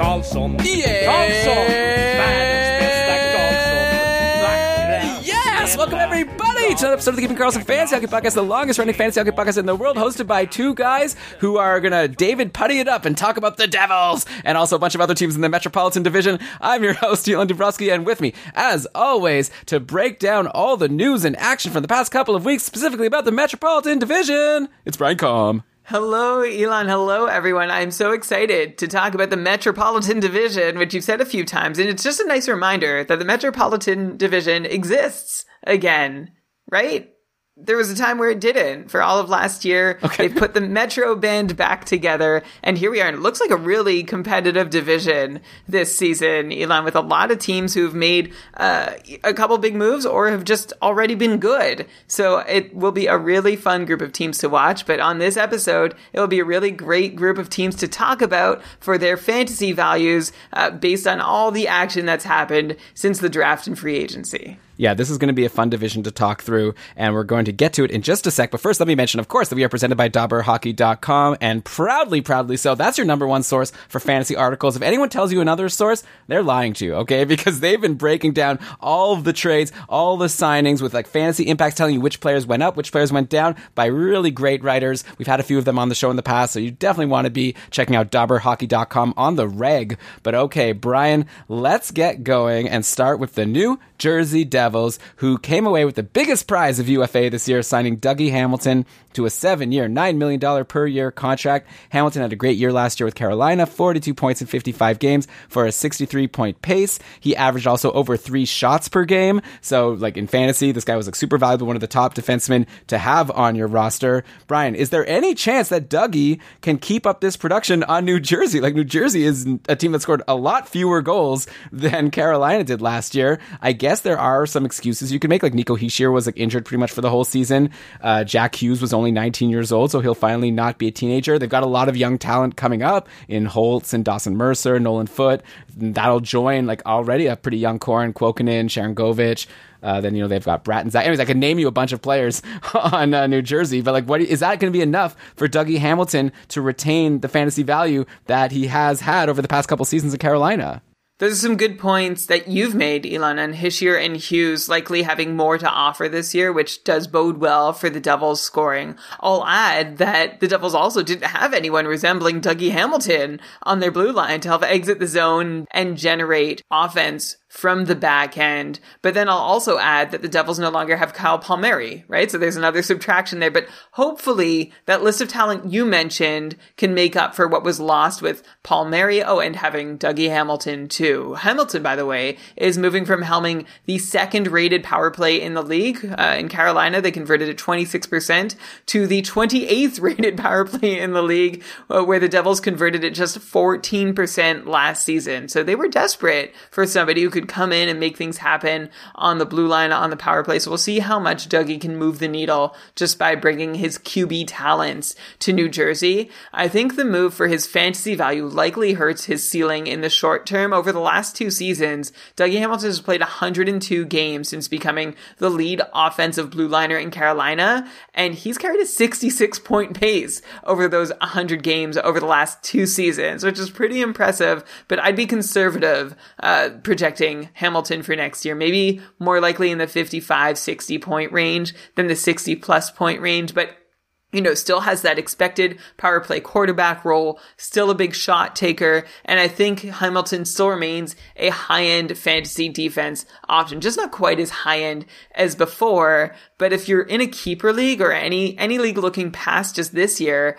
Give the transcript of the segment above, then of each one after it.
Karlsson, Yeah! Karlsson, världens bästa Karlsson. Vackra Yes! Welcome everybody to another episode of the Keeping Karlsson Fantasy Hockey Podcast, the longest running fantasy hockey podcast in the world, hosted by two guys who are gonna David Puddy it up and talk about the Devils and also a bunch of other teams in the Metropolitan Division. I'm your host, Elon Dubrowski, and with me, as always, to break down all the news and action from the past couple of weeks, specifically about the Metropolitan Division, it's Brian Com. Hello, Elon. Hello, everyone. I'm so excited to talk about the Metropolitan Division, which you've said a few times. And it's just a nice reminder that the Metropolitan Division exists again, right? There was a time where it didn't for all of last year. Okay. They put the Metro band back together, and here we are. And it looks like a really competitive division this season, Elon, with a lot of teams who've made uh, a couple big moves or have just already been good. So it will be a really fun group of teams to watch. But on this episode, it will be a really great group of teams to talk about for their fantasy values uh, based on all the action that's happened since the draft and free agency. Yeah, this is going to be a fun division to talk through, and we're going to get to it in just a sec. But first, let me mention, of course, that we are presented by DobberHockey.com, and proudly, proudly so. That's your number one source for fantasy articles. If anyone tells you another source, they're lying to you, okay? Because they've been breaking down all of the trades, all the signings with like fantasy impacts, telling you which players went up, which players went down by really great writers. We've had a few of them on the show in the past, so you definitely want to be checking out DobberHockey.com on the reg. But okay, Brian, let's get going and start with the new Jersey Devils, who came away with the biggest prize of UFA this year, signing Dougie Hamilton to a seven year, $9 million per year contract. Hamilton had a great year last year with Carolina, 42 points in 55 games for a 63 point pace. He averaged also over three shots per game. So, like in fantasy, this guy was like super valuable, one of the top defensemen to have on your roster. Brian, is there any chance that Dougie can keep up this production on New Jersey? Like, New Jersey is a team that scored a lot fewer goals than Carolina did last year. I guess there are some excuses you can make. Like, Nico Hischier was like injured pretty much for the whole season. Uh, Jack Hughes was only 19 years old, so he'll finally not be a teenager. They've got a lot of young talent coming up in Holtz and Dawson Mercer, Nolan Foote. That'll join like already a pretty young core in Kuokkanen, Sharon Govich. Uh, then you know they've got Bratton. Zach. Anyways, I could name you a bunch of players on uh, New Jersey, but like, what is that going to be enough for Dougie Hamilton to retain the fantasy value that he has had over the past couple seasons in Carolina? Those are some good points that you've made, Elon, and Hischier and Hughes likely having more to offer this year, which does bode well for the Devils scoring. I'll add that the Devils also didn't have anyone resembling Dougie Hamilton on their blue line to help exit the zone and generate offense from the back end. But then I'll also add that the Devils no longer have Kyle Palmieri, right? So there's another subtraction there. But hopefully that list of talent you mentioned can make up for what was lost with Palmieri. Oh, and having Dougie Hamilton too. Hamilton, by the way, is moving from helming the second rated power play in the league. Uh, in Carolina, they converted at 26% to the 28th rated power play in the league, uh, where the Devils converted at just 14% last season. So they were desperate for somebody who could come in and make things happen on the blue line on the power play. So we'll see how much Dougie can move the needle just by bringing his QB talents to New Jersey. I think the move for his fantasy value likely hurts his ceiling in the short term. Over the last two seasons, Dougie Hamilton has played 102 games since becoming the lead offensive blue liner in Carolina, and he's carried a 66 point pace over those 100 games over the last two seasons, which is pretty impressive. But I'd be conservative uh, projecting Hamilton for next year, maybe more likely in the 55, 60 point range than the 60 plus point range, but you know, still has that expected power play quarterback role, still a big shot taker, and I think Hamilton still remains a high end fantasy defense option. Just not quite as high end as before, but if you're in a keeper league or any, any league looking past just this year,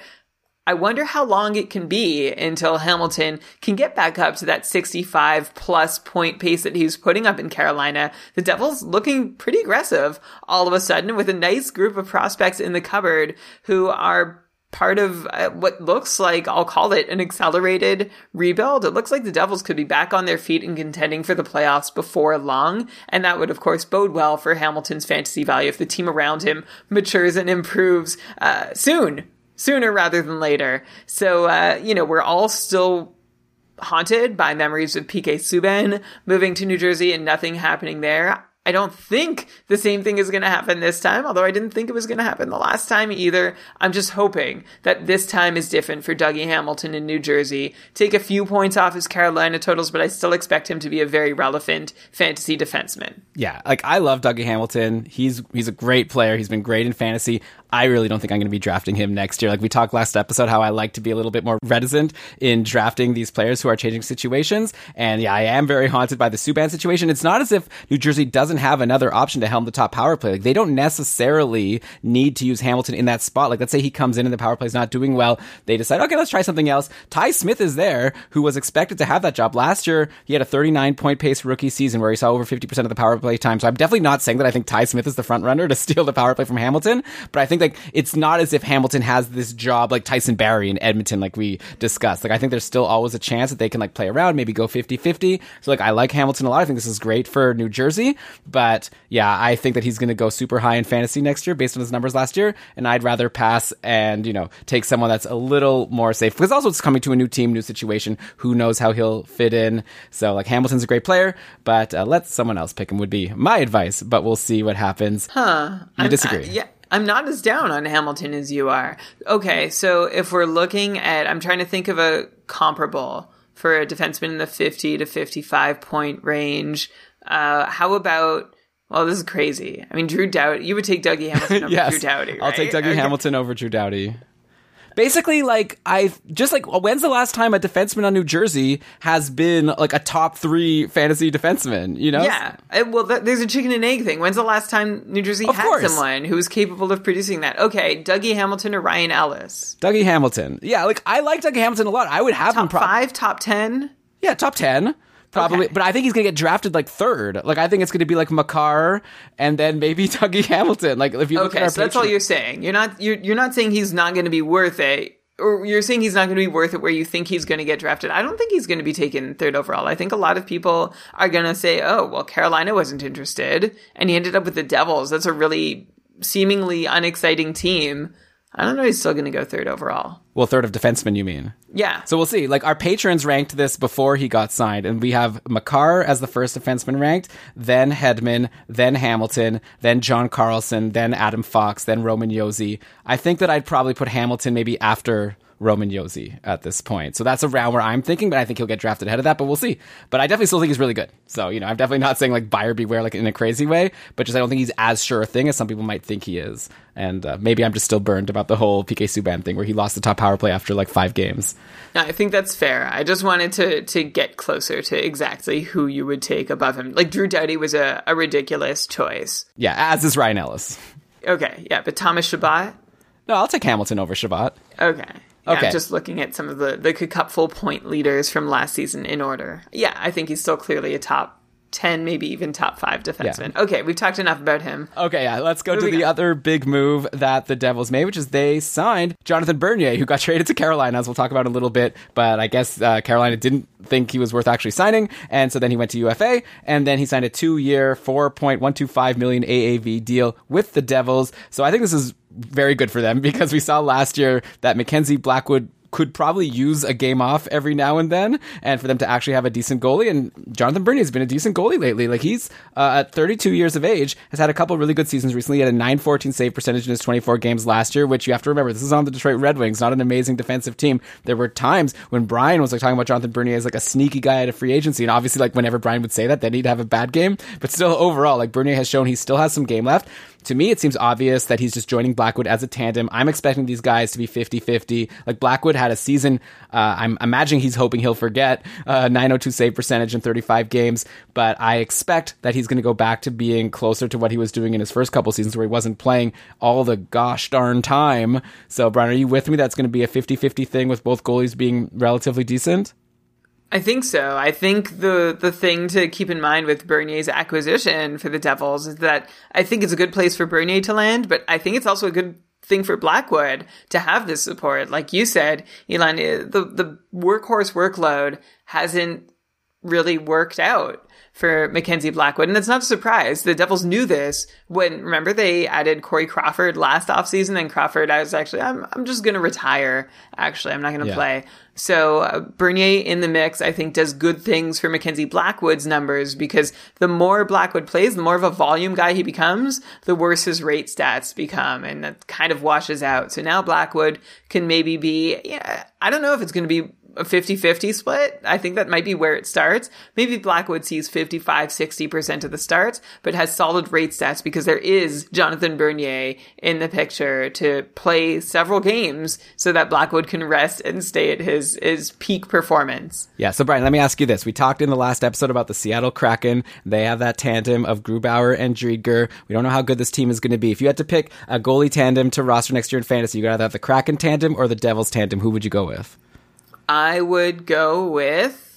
I wonder how long it can be until Hamilton can get back up to that 65 plus point pace that he was putting up in Carolina. The Devils looking pretty aggressive all of a sudden with a nice group of prospects in the cupboard who are part of uh, what looks like, I'll call it an accelerated rebuild. It looks like the Devils could be back on their feet and contending for the playoffs before long. And that would, of course, bode well for Hamilton's fantasy value if the team around him matures and improves uh, soon, sooner rather than later. So, uh, you know, we're all still haunted by memories of PK Subban moving to New Jersey and nothing happening there. I don't think the same thing is going to happen this time, although I didn't think it was going to happen the last time either. I'm just hoping that this time is different for Dougie Hamilton in New Jersey. Take a few points off his Carolina totals, but I still expect him to be a very relevant fantasy defenseman. Yeah, like I love Dougie Hamilton. He's he's a great player. He's been great in fantasy. I really don't think I'm going to be drafting him next year. Like we talked last episode, how I like to be a little bit more reticent in drafting these players who are changing situations. And yeah, I am very haunted by the Subban situation. It's not as if New Jersey doesn't have another option to helm the top power play. Like they don't necessarily need to use Hamilton in that spot. Like let's say he comes in and the power play is not doing well. They decide, okay, let's try something else. Ty Smith is there, who was expected to have that job last year. He had a 39 point pace rookie season where he saw over 50% of the power play time. So I'm definitely not saying that I think Ty Smith is the front runner to steal the power play from Hamilton, but I think like it's not as if Hamilton has this job like Tyson Barrie in Edmonton, like we discussed. Like I think there's still always a chance that they can like play around, maybe go 50-50. So like I like Hamilton a lot. I think this is great for New Jersey, but yeah, I think that he's going to go super high in fantasy next year based on his numbers last year, and I'd rather pass and you know take someone that's a little more safe because also it's coming to a new team, new situation. Who knows how he'll fit in? So like Hamilton's a great player, but uh, let someone else pick him would be my advice. But we'll see what happens. Huh? You I'm- disagree? uh, yeah. I'm not as down on Hamilton as you are. Okay, so if we're looking at, I'm trying to think of a comparable for a defenseman in the 50 to 55 point range. Uh, how about, well, this is crazy. I mean, Drew Doughty, you would take Dougie Hamilton over yes, Drew Doughty, right? I'll take Dougie Okay. Hamilton over Drew Doughty. Basically, like I just like when's the last time a defenseman on New Jersey has been like a top three fantasy defenseman? You know? Yeah. Well, th- there's a chicken and egg thing. When's the last time New Jersey Of had course. someone who was capable of producing that? Okay, Dougie Hamilton or Ryan Ellis? Dougie Hamilton. Yeah, like I like Dougie Hamilton a lot. I would have him. Pro- five, top ten? Yeah, top ten. Probably, Okay. but I think he's gonna get drafted like third. Like I think it's gonna be like Makar and then maybe Dougie Hamilton. Like if you look at Okay, so that's all you're saying. You're not you're you're not saying he's not going to be worth it, or you're saying he's not going to be worth it where you think he's going to get drafted. I don't think he's going to be taken third overall. I think a lot of people are going to say, "Oh, well, Carolina wasn't interested, and he ended up with the Devils. That's a really seemingly unexciting team." I don't know. He's still going to go third overall. Well, third of defenseman, you mean? Yeah. So we'll see. Like our patrons ranked this before he got signed, and we have Makar as the first defenseman ranked, then Hedman, then Hamilton, then John Carlson, then Adam Fox, then Roman Josi. I think that I'd probably put Hamilton maybe after Roman Josi at this point. So that's around where I'm thinking, but I think he'll get drafted ahead of that, but we'll see. But I definitely still think he's really good. So, you know, I'm definitely not saying like buyer beware like in a crazy way, but just I don't think he's as sure a thing as some people might think he is. And uh, maybe I'm just still burned about the whole PK Subban thing where he lost the top power play after like five games. No, I think that's fair. I just wanted to to get closer to exactly who you would take above him. Like Drew Doughty was a, a ridiculous choice. Yeah, as is Ryan Ellis. Okay, yeah, but Thomas Chabot. No, I'll take Hamilton over Chabot. Okay. Yeah, Okay. I'm just looking at some of the the cupful point leaders from last season in order. Yeah, I think he's still clearly a top ten, maybe even top five defenseman. Okay, we've talked enough about him. Okay, yeah, let's go to the got? other big move that the Devils made, which is they signed Jonathan Bernier, who got traded to Carolina, as we'll talk about in a little bit. But I guess uh, Carolina didn't think he was worth actually signing, and so then he went to UFA, and then he signed a two-year, four point one two five million AAV deal with the Devils. So I think this is very good for them because we saw last year that Mackenzie Blackwood could probably use a game off every now and then, and for them to actually have a decent goalie. And Jonathan Bernier has been a decent goalie lately. Like he's uh, at 32 years of age, has had a couple really good seasons recently. He had a 914 save percentage in his 24 games last year, which you have to remember this is on the Detroit Red Wings, not an amazing defensive team. There were times when Brian was like talking about Jonathan Bernier as like a sneaky guy at a free agency, and obviously like whenever Brian would say that, then he'd have a bad game. But still, overall, like Bernier has shown he still has some game left. To me, it seems obvious that he's just joining Blackwood as a tandem. I'm expecting these guys to be 50 50. Like, Blackwood had a season, uh, I'm imagining he's hoping he'll forget, uh, 902 save percentage in 35 games, but I expect that he's going to go back to being closer to what he was doing in his first couple seasons where he wasn't playing all the gosh darn time. So, Brian, are you with me? That's going to be a 50 50 thing with both goalies being relatively decent? I think so. I think the the thing to keep in mind with Bernier's acquisition for the Devils is that I think it's a good place for Bernier to land, but I think it's also a good thing for Blackwood to have this support. Like you said, Elon, the, the workhorse workload hasn't really worked out for Mackenzie Blackwood. And it's not a surprise. The Devils knew this when, remember, they added Corey Crawford last offseason and Crawford, I was actually, I'm, I'm just going to retire. Actually, I'm not going to Yeah. play. So uh, Bernier in the mix, I think, does good things for Mackenzie Blackwood's numbers because the more Blackwood plays, the more of a volume guy he becomes, the worse his rate stats become. And that kind of washes out. So now Blackwood can maybe be, yeah, I don't know if it's going to be a 50-50 split. I think that might be where it starts. Maybe Blackwood sees 55, 60% of the starts, but has solid rate stats because there is Jonathan Bernier in the picture to play several games so that Blackwood can rest and stay at his, his peak performance. Yeah, so Brian, let me ask you this. We talked in the last episode about the Seattle Kraken. They have that tandem of Grubauer and Driedger. We don't know how good this team is going to be. If you had to pick a goalie tandem to roster next year in fantasy, you got to have the Kraken tandem or the Devils tandem. Who would you go with? I would go with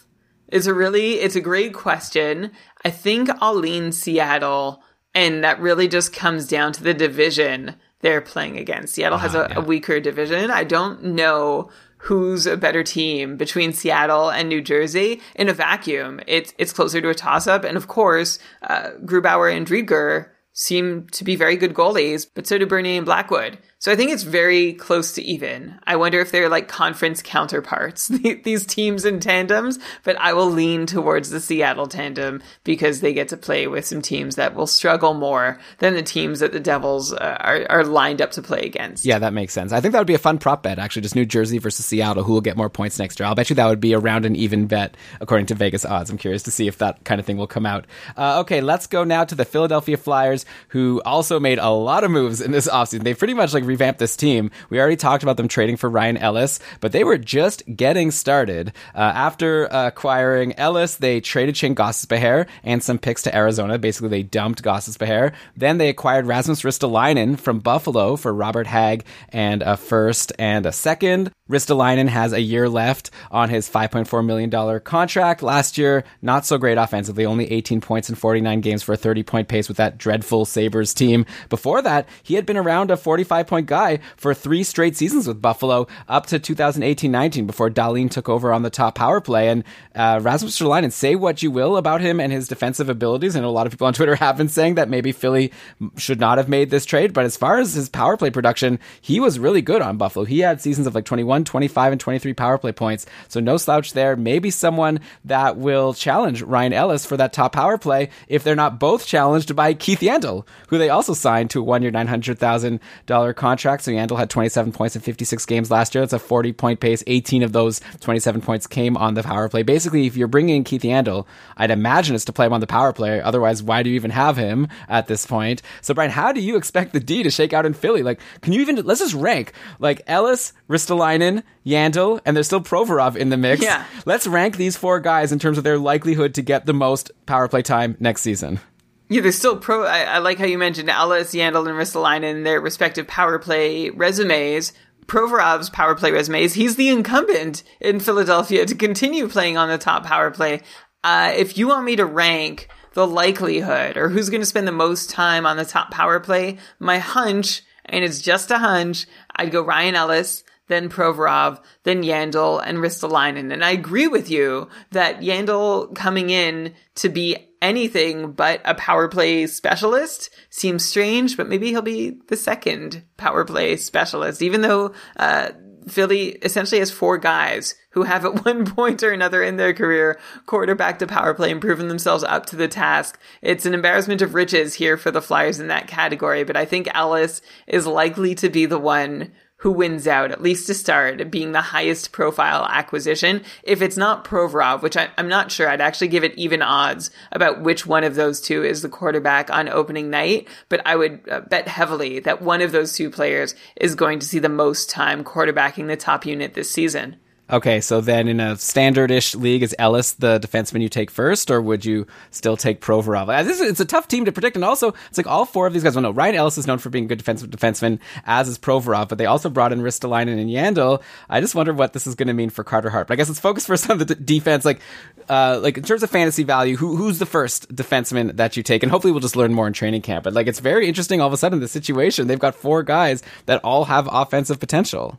it's a really it's a great question. I think I'll lean Seattle, and that really just comes down to the division they're playing against. Seattle has a, yeah. a weaker division. I don't know who's a better team between Seattle and New Jersey in a vacuum. It's it's closer to a toss up, and of course, uh, Grubauer and Driedger seem to be very good goalies, but so do Bernier and Blackwood. So I think it's very close to even. I wonder if they're like conference counterparts, these teams in tandems, but I will lean towards the Seattle tandem because they get to play with some teams that will struggle more than the teams that the Devils uh, are, are lined up to play against. Yeah, that makes sense. I think that would be a fun prop bet, actually. Just New Jersey versus Seattle. Who will get more points next year? I'll bet you that would be around an even bet, according to Vegas odds. I'm curious to see if that kind of thing will come out. Uh, okay, let's go now to the Philadelphia Flyers, who also made a lot of moves in this offseason. They pretty much like revamped this team. We already talked about them trading for Ryan Ellis, but they were just getting started. Uh, after acquiring Ellis, they traded Shayne Gostisbehere and some picks to Arizona. Basically, they dumped Gostisbehere. Then they acquired Rasmus Ristolainen from Buffalo for Robert Hagg and a first and a second. Ristolainen has a year left on his $5.4 million contract. Last year, not so great offensively, only 18 points in 49 games for a 30 point pace with that dreadful Sabres team. Before that, he had been around a 45 point guy for three straight seasons with Buffalo up to 2018 19 before Dahlin took over on the top power play. And uh, Rasmus and say what you will about him and his defensive abilities. I know a lot of people on Twitter have been saying that maybe Philly should not have made this trade, but as far as his power play production, he was really good on Buffalo. He had seasons of like 21, 25, and 23 power play points. So no slouch there. Maybe someone that will challenge Ryan Ellis for that top power play if they're not both challenged by Keith Yandle, who they also signed to a one year, $900,000 contract. So Yandle had 27 points in 56 games last year. That's a 40 point pace. 18 of those 27 points came on the power play. Basically, if you're bringing in Keith Yandle, I'd imagine it's to play him on the power play. Otherwise, why do you even have him at this point? So, Brian, how do you expect the D to shake out in Philly? Like, can you even, let's just rank like Ellis, Ristolainen, Yandle, and there's still Provorov in the mix. Yeah. Let's rank these four guys in terms of their likelihood to get the most power play time next season. Yeah, there's still pro. I, I like how you mentioned Ellis, Yandle, and Ristolainen, their respective power play resumes. Provorov's power play resumes. He's the incumbent in Philadelphia to continue playing on the top power play. Uh, if you want me to rank the likelihood or who's going to spend the most time on the top power play, my hunch, and it's just a hunch, I'd go Ryan Ellis, then Provorov, then Yandle, and Ristolainen. And I agree with you that Yandle coming in to be anything but a power play specialist seems strange, but maybe he'll be the second power play specialist, even though uh, Philly essentially has four guys who have at one point or another in their career quarterbacked a power play and proven themselves up to the task. It's an embarrassment of riches here for the Flyers in that category, but I think Ellis is likely to be the one who wins out, at least to start, being the highest profile acquisition. If it's not Provorov, which I, am not sure, I'd actually give it even odds about which one of those two is the quarterback on opening night, but I would uh, bet heavily that one of those two players is going to see the most time quarterbacking the top unit this season. Okay, so then in a standard-ish league, is Ellis the defenseman you take first, or would you still take Provorov? Uh, it's a tough team to predict, and also it's like all four of these guys. Well, no, Ryan Ellis is known for being a good defensive defenseman, as is Provorov, but they also brought in Ristolainen and Yandle. I just wonder what this is going to mean for Carter Hart. But I guess let's focus first on the d- defense. Like, uh, like in terms of fantasy value, who, who's the first defenseman that you take? And hopefully we'll just learn more in training camp. But like, it's very interesting. All of a sudden, the situation they've got four guys that all have offensive potential.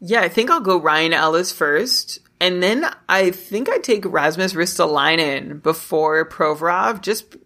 Yeah, I think I'll go Ryan Ellis first. And then I think I take Rasmus Ristolainen before Provorov. Just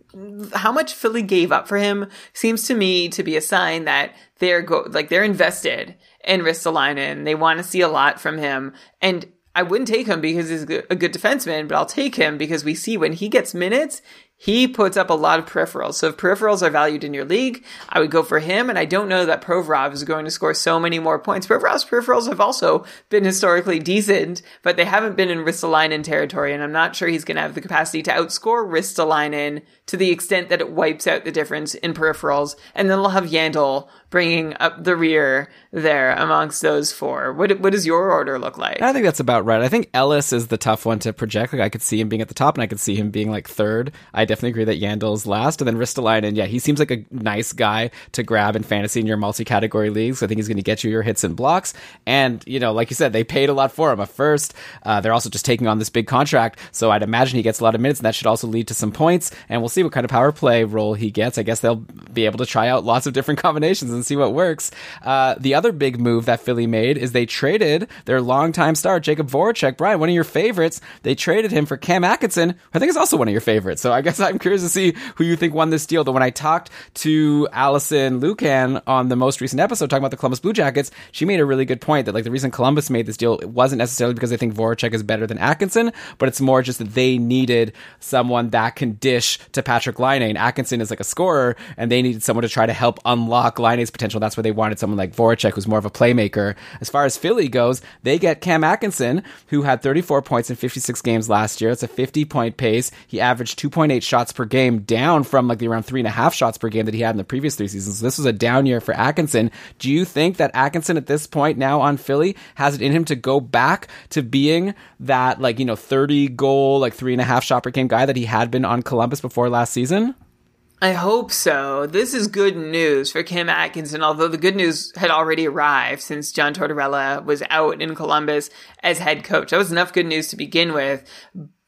how much Philly gave up for him seems to me to be a sign that they're go like they're invested in Ristolainen. They want to see a lot from him. And I wouldn't take him because he's a good defenseman, but I'll take him because we see when he gets minutes, he puts up a lot of peripherals. So if peripherals are valued in your league, I would go for him. And I don't know that Provorov is going to score so many more points. Provorov's peripherals have also been historically decent, but they haven't been in Ristolainen territory. And I'm not sure he's going to have the capacity to outscore Ristolainen to the extent that it wipes out the difference in peripherals. And then we'll have Yandle bringing up the rear there amongst those four. What, what does your order look like? I think that's about right. I think Ellis is the tough one to project. Like I could see him being at the top, and I could see him being like third. I definitely agree that Yandle's last, and then Ristolainen. Yeah, he seems like a nice guy to grab in fantasy in your multi-category leagues. I think he's going to get you your hits and blocks. And you know, like you said, they paid a lot for him. A first, uh, they're also just taking on this big contract, so I'd imagine he gets a lot of minutes, and that should also lead to some points. And we'll see what kind of power play role he gets. I guess they'll be able to try out lots of different combinations and see what works. Uh, the other big move that Philly made is they traded their longtime star Jakub Voracek. Brian, one of your favorites, they traded him for Cam Atkinson, who I think is also one of your favorites. So I guess I'm curious to see who you think won this deal. Though when I talked to Allison Lucan on the most recent episode talking about the Columbus Blue Jackets, she made a really good point that like the reason Columbus made this deal wasn't necessarily because they think Voracek is better than Atkinson, but it's more just that they needed someone that can dish to Patrick Laine. And Atkinson is like a scorer, and they needed someone to try to help unlock Laine's potential. That's why they wanted someone like Voracek, who's more of a playmaker. As far as Philly goes, they get Cam Atkinson, who had 34 points in 56 games last year. It's a 50 point pace. He averaged 2.8 shots per game, down from like the around three and a half shots per game that he had in the previous three seasons. So this was a down year for Atkinson. Do you think that Atkinson at this point now on Philly has it in him to go back to being that like, you know, 30 goal, like three and a half shot per game guy that he had been on Columbus before last season? I hope so. This is good news for Cam Atkinson, although the good news had already arrived since John Tortorella was out in Columbus as head coach. That was enough good news to begin with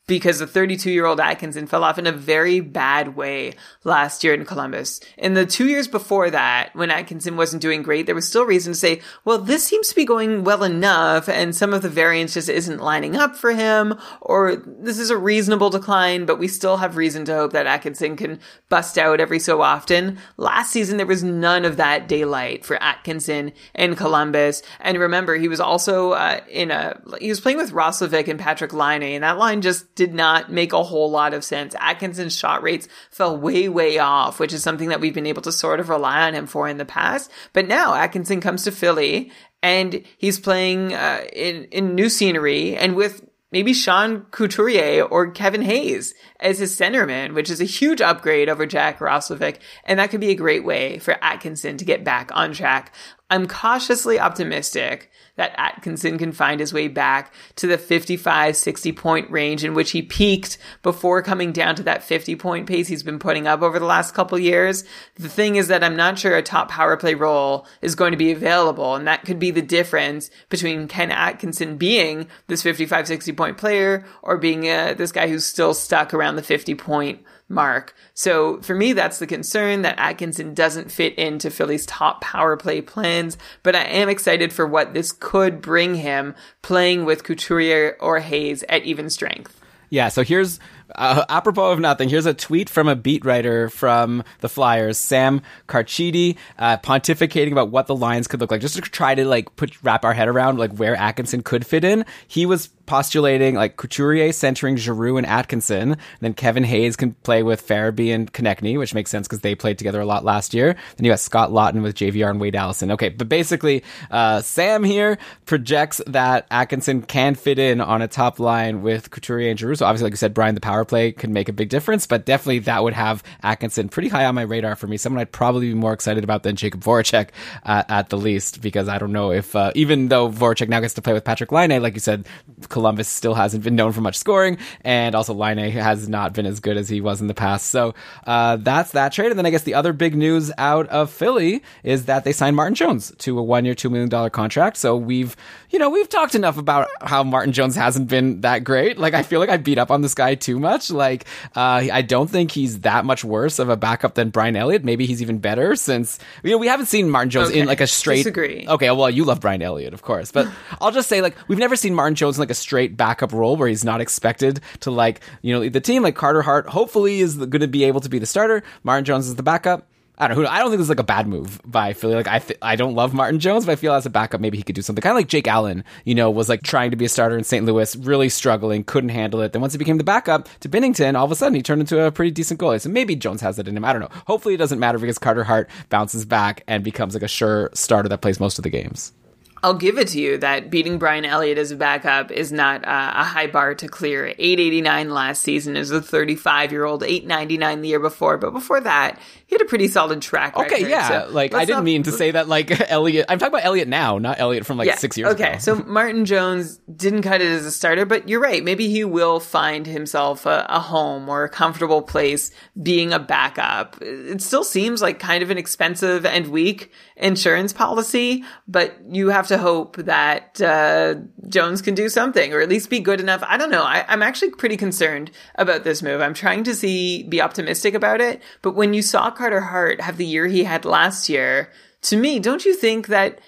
because the 32 year old Atkinson fell off in a very bad way last year in Columbus. In the two years before that, when Atkinson wasn't doing great, there was still reason to say, well, this seems to be going well enough, and some of the variance just isn't lining up for him, or this is a reasonable decline, but we still have reason to hope that Atkinson can bust out every so often. Last season, there was none of that daylight for Atkinson in Columbus. And remember, he was also uh, in a, he was playing with Roslovic and Patrick Laine, and that line just did not make a whole lot of sense. Atkinson's shot rates fell way, way off, which is something that we've been able to sort of rely on him for in the past. But now Atkinson comes to Philly and he's playing uh, in, in new scenery and with maybe Sean Couturier or Kevin Hayes as his centerman, which is a huge upgrade over Jack Roslovic. And that could be a great way for Atkinson to get back on track. I'm cautiously optimistic that Atkinson can find his way back to the 55, 60 point range in which he peaked before coming down to that 50 point pace he's been putting up over the last couple years. The thing is that I'm not sure a top power play role is going to be available. And that could be the difference between Cam Atkinson being this 55, 60 point player or being uh, this guy who's still stuck around the 50 point mark. So for me, that's the concern that Atkinson doesn't fit into Philly's top power play plans, but I am excited for what this could bring him playing with Couturier or Hayes at even strength. Yeah, so here's uh, apropos of nothing, here's a tweet from a beat writer from the Flyers, Sam Carchidi, uh, pontificating about what the lines could look like, just to try to like put wrap our head around like where Atkinson could fit in. He was postulating like Couturier centering Giroux and Atkinson. Then Kevin Hayes can play with Farabee and Konecny, which makes sense because they played together a lot last year. Then you have Scott Laughton with JVR and Wade Allison. Okay, but basically, uh, Sam here projects that Atkinson can fit in on a top line with Couturier and Giroux. So obviously, like you said, Brian, the power power play could make a big difference, but definitely that would have Atkinson pretty high on my radar for me. Someone I'd probably be more excited about than Jakub Voracek uh, at the least, because I don't know if, uh, even though Voracek now gets to play with Patrick Laine, like you said, Columbus still hasn't been known for much scoring, and also Laine has not been as good as he was in the past. So uh, that's that trade. And then I guess the other big news out of Philly is that they signed Martin Jones to a one year, $2 million contract. So we've, you know, we've talked enough about how Martin Jones hasn't been that great. Like, I feel like I beat up on this guy too much. Like, uh, I don't think he's that much worse of a backup than Brian Elliott. Maybe he's even better since, you know, we haven't seen Martin Jones Okay. in like a straight. Disagree. Okay, well, you love Brian Elliott, of course, but I'll just say, like, we've never seen Martin Jones in like a straight backup role where he's not expected to, like, you know, lead the team. Like, Carter Hart hopefully is going to be able to be the starter. Martin Jones is the backup. I don't know. I don't think this is like a bad move by Philly. Like I, th- I don't love Martin Jones, but I feel as a backup, maybe he could do something. Kind of like Jake Allen, you know, was like trying to be a starter in St. Louis, really struggling, couldn't handle it. Then once he became the backup to Binnington, all of a sudden he turned into a pretty decent goalie. So maybe Jones has it in him. I don't know. Hopefully it doesn't matter because Carter Hart bounces back and becomes like a sure starter that plays most of the games. I'll give it to you that beating Brian Elliott as a backup is not uh, a high bar to clear. 889 last season as a 35 year old, 899 the year before. But before that, he had a pretty solid track record. Okay, yeah. so like I didn't not- mean to say that like Elliott. I'm talking about Elliott now, not Elliott from like six years okay, ago. Okay, so Martin Jones didn't cut it as a starter, but you're right. Maybe he will find himself a, a home or a comfortable place being a backup. It still seems like kind of an expensive and weak insurance policy, but you have to hope that uh, Jones can do something or at least be good enough. I don't know. I, I'm actually pretty concerned about this move. I'm trying to see, be optimistic about it, but when you saw Carter Hart have the year he had last year, to me, don't you think that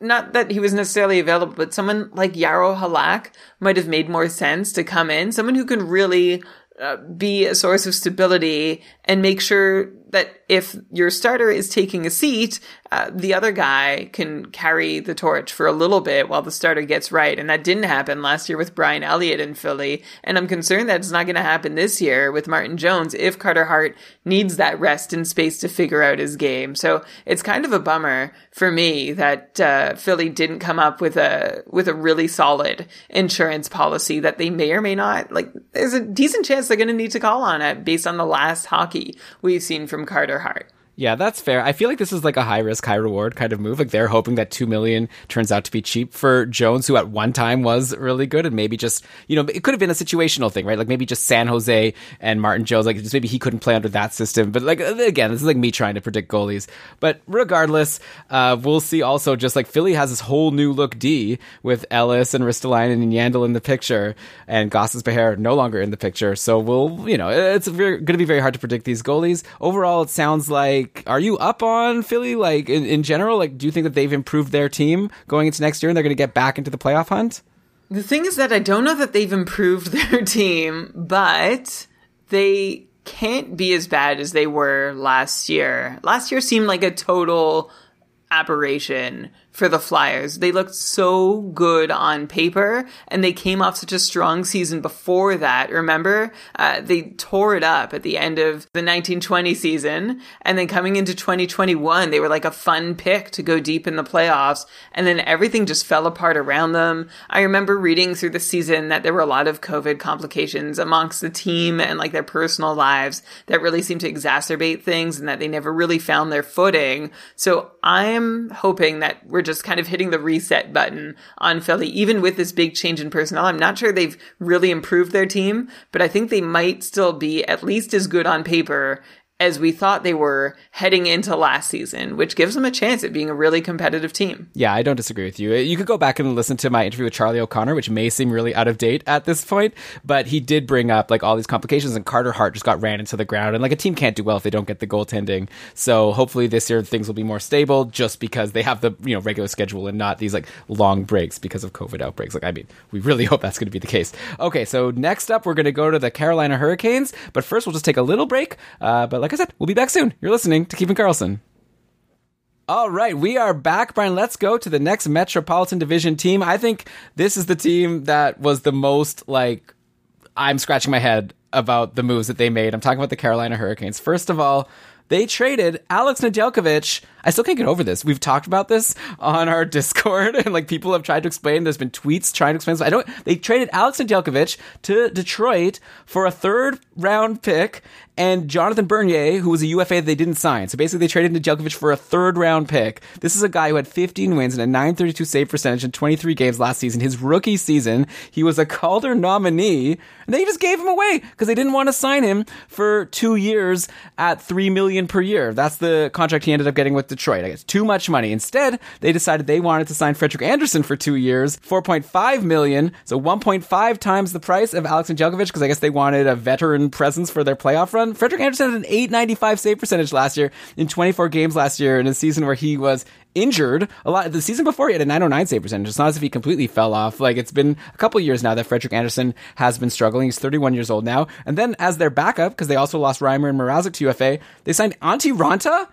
not that he was necessarily available, but someone like Yarrow Halak might have made more sense to come in. Someone who can really uh, be a source of stability and make sure that if your starter is taking a seat, uh, the other guy can carry the torch for a little bit while the starter gets right. And that didn't happen last year with Brian Elliott in Philly. And I'm concerned that it's not going to happen this year with Martin Jones if Carter Hart needs that rest and space to figure out his game. So it's kind of a bummer for me that uh, Philly didn't come up with a with a really solid insurance policy that they may or may not like. There's a decent chance they're going to need to call on it based on the last hockey we've seen from Carter Hart. Yeah, that's fair. I feel like this is like a high risk, high reward kind of move. Like they're hoping that two million turns out to be cheap for Jones, who at one time was really good, and maybe just you know it could have been a situational thing, right? Like maybe just San Jose and Martin Jones, like just maybe he couldn't play under that system. But like again, this is like me trying to predict goalies. But regardless, uh, we'll see. Also, just like Philly has this whole new look D with Ellis and Ristolainen and Yandle in the picture, and Gostisbehere no longer in the picture. So we'll you know it's going to be very hard to predict these goalies. Overall, it sounds like are you up on Philly? Like in, in general, like do you think that they've improved their team going into next year and they're going to get back into the playoff hunt? The thing is that I don't know that they've improved their team, but they can't be as bad as they were last year. Last year seemed like a total aberration for the Flyers. They looked so good on paper, and they came off such a strong season before that. Remember, uh, they tore it up at the end of the 1920 season, and then coming into 2021, they were like a fun pick to go deep in the playoffs, and then everything just fell apart around them. I remember reading through the season that there were a lot of COVID complications amongst the team and like their personal lives that really seemed to exacerbate things, and that they never really found their footing. So I'm hoping that we're just kind of hitting the reset button on Philly, even with this big change in personnel. I'm not sure they've really improved their team, but I think they might still be at least as good on paper as we thought they were heading into last season, which gives them a chance at being a really competitive team. Yeah, I don't disagree with you. You could go back and listen to my interview with Charlie O'Connor, which may seem really out of date at this point, but he did bring up like all these complications, and Carter Hart just got ran into the ground, and like a team can't do well if they don't get the goaltending. So hopefully this year things will be more stable, just because they have the you know regular schedule and not these like long breaks because of COVID outbreaks. Like I mean, we really hope that's going to be the case. Okay, so next up we're going to go to the Carolina Hurricanes, but first we'll just take a little break. Uh, but like I said, we'll be back soon. You're listening to Keeping Karlsson. All right, we are back, Brian. Let's go to the next Metropolitan Division team. I think this is the team that was the most like I'm scratching my head about the moves that they made. I'm talking about the Carolina Hurricanes. First of all, they traded Alex Nedeljkovic. I still can't get over this. We've talked about this on our Discord, and like people have tried to explain. There's been tweets trying to explain. I don't. They traded Alex Nedeljkovic to Detroit for a third round pick and Jonathan Bernier, who was a UFA that they didn't sign. So basically, they traded Nedeljkovic for a third round pick. This is a guy who had 15 wins and a 932 save percentage in 23 games last season. His rookie season, he was a Calder nominee, and they just gave him away because they didn't want to sign him for two years at three million per year. That's the contract he ended up getting with Detroit. I guess too much money. Instead, they decided they wanted to sign Frederik Andersen for two years, 4.5 million, so 1.5 times the price of Alex Nedeljkovic because I guess they wanted a veteran presence for their playoff run. Frederik Andersen had an 895 save percentage last year in 24 games last year in a season where he was injured a lot. The season before he had a 909 save percentage. It's not as if he completely fell off. Like it's been a couple years now that Frederik Andersen has been struggling. He's 31 years old now. And then as their backup, because they also lost Reimer and Mrazek to UFA, they signed Antti Raanta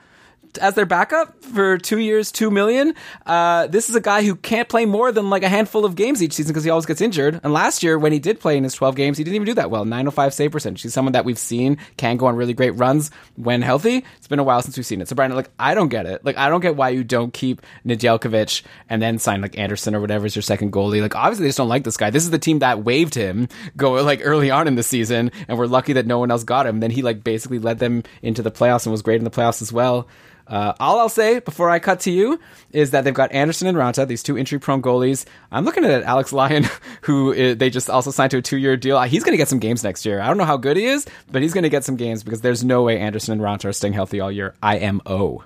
as their backup for two years, two million. Uh, this is a guy who can't play more than like a handful of games each season because he always gets injured. And last year, when he did play in his 12 games, he didn't even do that well. 905 save percentage. He's someone that we've seen can go on really great runs when healthy. It's been a while since we've seen it. So, Brian, like, I don't get it. Like, I don't get why you don't keep Nedeljkovic and then sign like Andersen or whatever is your second goalie. Like, obviously, they just don't like this guy. This is the team that waived him go like early on in the season, and we're lucky that no one else got him. Then he like basically led them into the playoffs and was great in the playoffs as well. Uh, all I'll say before I cut to you is that they've got Andersen and Raanta, these two injury prone goalies. I'm looking at Alex Lyon, who is, they just also signed to a two year deal. He's going to get some games next year. I don't know how good he is, but he's going to get some games because there's no way Andersen and Raanta are staying healthy all year. IMO.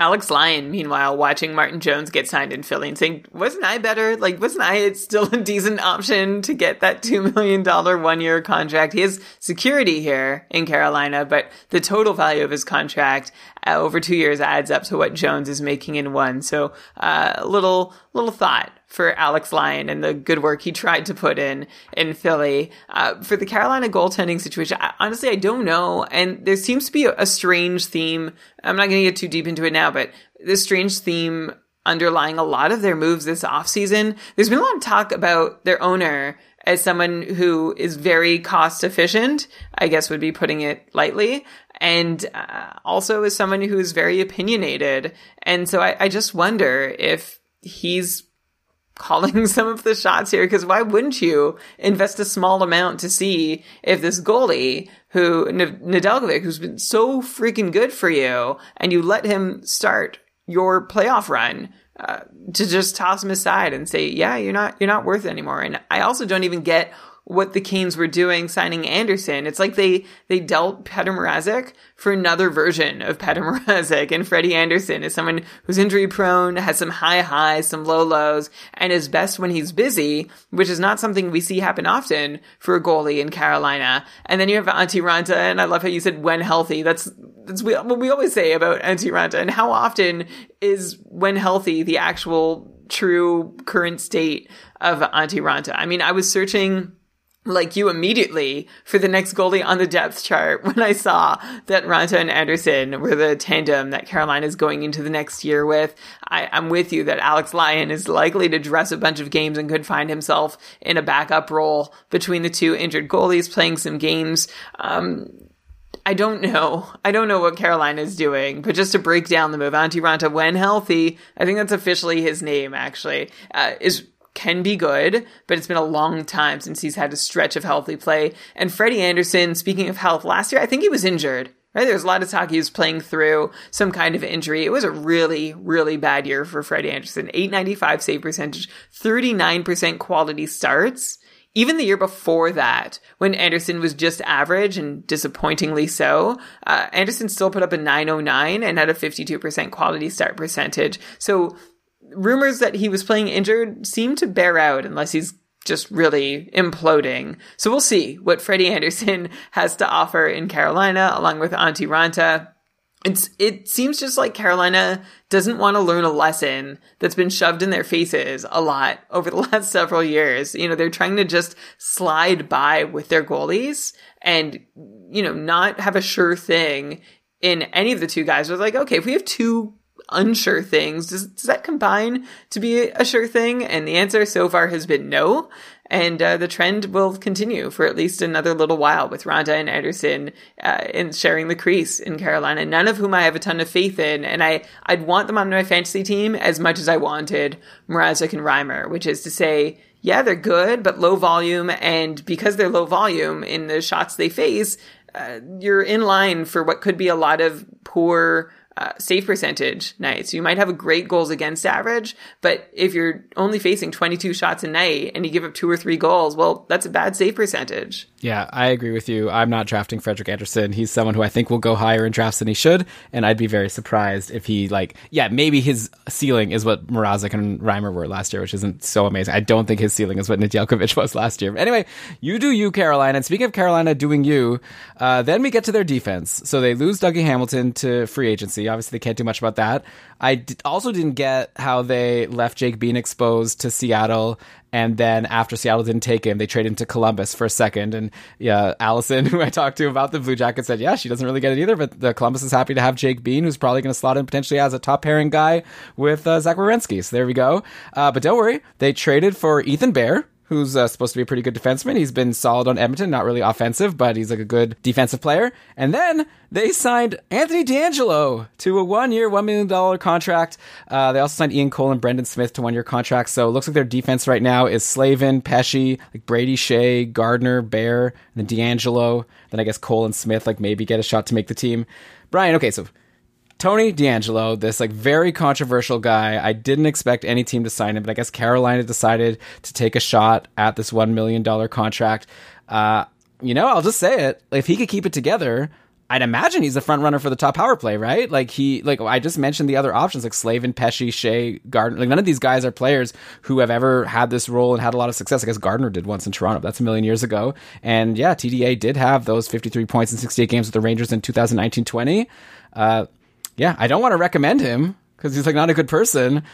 Alex Lyon, meanwhile, watching Martin Jones get signed in Philly and saying, wasn't I better? Like, wasn't I still a decent option to get that $2 million one year contract? He has security here in Carolina, but the total value of his contract uh, over two years adds up to what Jones is making in one. So, uh, a little, little thought for Alex Lyon and the good work he tried to put in in Philly. Uh, for the Carolina goaltending situation, I, honestly, I don't know. And there seems to be a, a strange theme. I'm not going to get too deep into it now, but this strange theme underlying a lot of their moves this offseason. There's been a lot of talk about their owner as someone who is very cost efficient, I guess would be putting it lightly, and uh, also as someone who is very opinionated. And so I, I just wonder if he's calling some of the shots here because why wouldn't you invest a small amount to see if this goalie who Nedeljkovic who's been so freaking good for you and you let him start your playoff run uh, to just toss him aside and say yeah you're not you're not worth it anymore and I also don't even get what the Canes were doing signing Andersen. It's like they they dealt Petr Mrazek for another version of Petr Mrazek, and Freddie Andersen is someone who's injury prone, has some high highs, some low lows, and is best when he's busy, which is not something we see happen often for a goalie in Carolina. And then you have Antti Raanta, and I love how you said when healthy. That's that's what we always say about Antti Raanta, and how often is when healthy the actual true current state of Antti Raanta. I mean, I was searching like you immediately for the next goalie on the depth chart when I saw that Raanta and Andersen were the tandem that Carolina is going into the next year with. I, am with you that Alex Lyon is likely to dress a bunch of games and could find himself in a backup role between the two injured goalies playing some games. Um, I don't know. I don't know what Carolina is doing, but just to break down the move, Antti Raanta, when healthy, I think that's officially his name, actually, uh, is can be good, but it's been a long time since he's had a stretch of healthy play. And Freddie Andersen, speaking of health, last year I think he was injured. Right? There was a lot of talk he was playing through some kind of injury. It was a really, really bad year for Freddie Andersen. 895 save percentage, 39% quality starts. Even the year before that, when Andersen was just average and disappointingly so, uh, Andersen still put up a 909 and had a 52% quality start percentage. So rumors that he was playing injured seem to bear out unless he's just really imploding. So we'll see what Freddie Andersen has to offer in Carolina along with Antti Raanta. It's, it seems just like Carolina doesn't want to learn a lesson that's been shoved in their faces a lot over the last several years. You know, they're trying to just slide by with their goalies and, you know, not have a sure thing in any of the two guys. Was like, okay, if we have two unsure things. Does, does that combine to be a sure thing? And the answer so far has been no. And uh, the trend will continue for at least another little while with Raanta and Andersen uh, in sharing the crease in Carolina, none of whom I have a ton of faith in. And I, I'd want them on my fantasy team as much as I wanted Mrazek and Reimer, which is to say, yeah, they're good, but low volume. And because they're low volume in the shots they face, uh, you're in line for what could be a lot of poor uh, save percentage nights. You might have a great goals against average, but if you're only facing 22 shots a night and you give up two or three goals, well, that's a bad save percentage. Yeah, I agree with you. I'm not drafting Frederik Andersen. He's someone who I think will go higher in drafts than he should, and I'd be very surprised if he like, yeah, maybe his ceiling is what Mrazek and Reimer were last year, which isn't so amazing. I don't think his ceiling is what Nedeljkovic was last year. Anyway, you do you, Carolina. And speaking of Carolina doing you, uh, then we get to their defense. So they lose Dougie Hamilton to free agency. Obviously, they can't do much about that. I d- also didn't get how they left Jake Bean exposed to Seattle and then after Seattle didn't take him, they traded him to Columbus for a second. And yeah, Allison, who I talked to about the Blue Jackets, said, yeah, she doesn't really get it either. But the Columbus is happy to have Jake Bean, who's probably going to slot in potentially as a top pairing guy with uh, Zach Werenski. So there we go. Uh, but don't worry, they traded for Ethan Bear, who's uh, supposed to be a pretty good defenseman. He's been solid on Edmonton, not really offensive, but he's like a good defensive player. And then they signed Anthony DeAngelo to a one-year, one million dollar contract. Uh, they also signed Ian Cole and Brendan Smith to one-year contracts. So it looks like their defense right now is Slavin, Pesce, like Brady Skjei, Gardiner, Bear, and then DeAngelo. Then I guess Cole and Smith like maybe get a shot to make the team. Brian, okay, so Tony DeAngelo, this like very controversial guy. I didn't expect any team to sign him, but I guess Carolina decided to take a shot at this one million dollar contract. Uh, you know, I'll just say it. If he could keep it together, I'd imagine he's the front runner for the top power play, right? Like he, like I just mentioned the other options like Slavin, Pesce, Skjei, Gardiner. Like none of these guys are players who have ever had this role and had a lot of success. I guess Gardiner did once in Toronto. That's a million years ago. And yeah, TDA did have those 53 points in 68 games with the Rangers in 2019-20. Uh, yeah, I don't want to recommend him because he's like not a good person,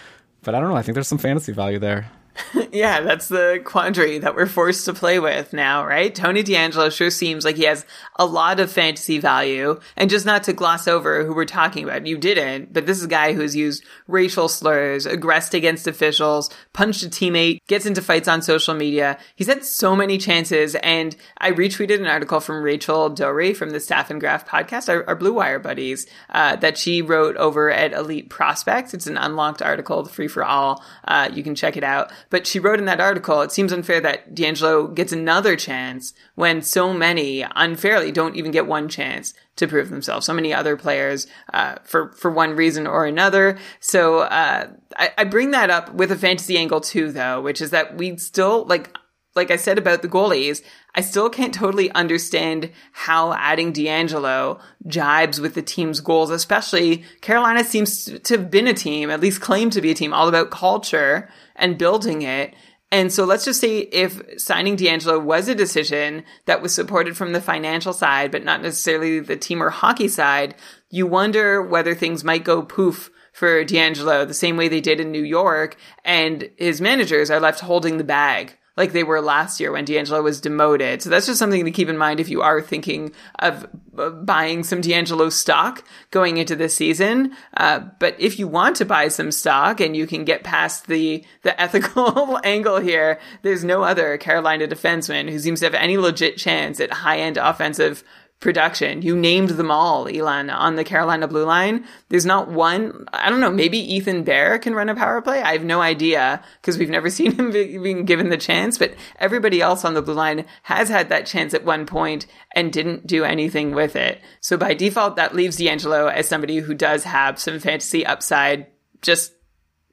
but I don't know. I think there's some fantasy value there. yeah, that's the quandary that we're forced to play with now, right? Tony DeAngelo sure seems like he has a lot of fantasy value. And just not to gloss over who we're talking about, you didn't, but this is a guy who's used racial slurs, aggressed against officials, punched a teammate, gets into fights on social media. He's had so many chances. And I retweeted an article from Rachel Doerrie from the Staff and Graph podcast, our, our Blue Wire buddies, uh, that she wrote over at Elite Prospects. It's an unlocked article, free for all. Uh, you can check it out. But she wrote in that article, it seems unfair that DeAngelo gets another chance when so many unfairly don't even get one chance to prove themselves. So many other players, uh, for, for one reason or another. So, uh, I, I bring that up with a fantasy angle too, though, which is that we still, like, like I said about the goalies, I still can't totally understand how adding DeAngelo jibes with the team's goals, especially Carolina seems to have been a team, at least claimed to be a team, all about culture and building it. And so let's just say if signing DeAngelo was a decision that was supported from the financial side, but not necessarily the team or hockey side, you wonder whether things might go poof for DeAngelo the same way they did in New York and his managers are left holding the bag like they were last year when DeAngelo was demoted. So that's just something to keep in mind if you are thinking of uh, buying some DeAngelo stock going into this season. Uh, but if you want to buy some stock and you can get past the the ethical angle here, there's no other Carolina defenseman who seems to have any legit chance at high end offensive production. You named them all, Elon, on the Carolina blue line. There's not one, I don't know, maybe Ethan Bear can run a power play. I have no idea because we've never seen him being given the chance, but everybody else on the blue line has had that chance at one point and didn't do anything with it. So by default, that leaves DeAngelo as somebody who does have some fantasy upside just,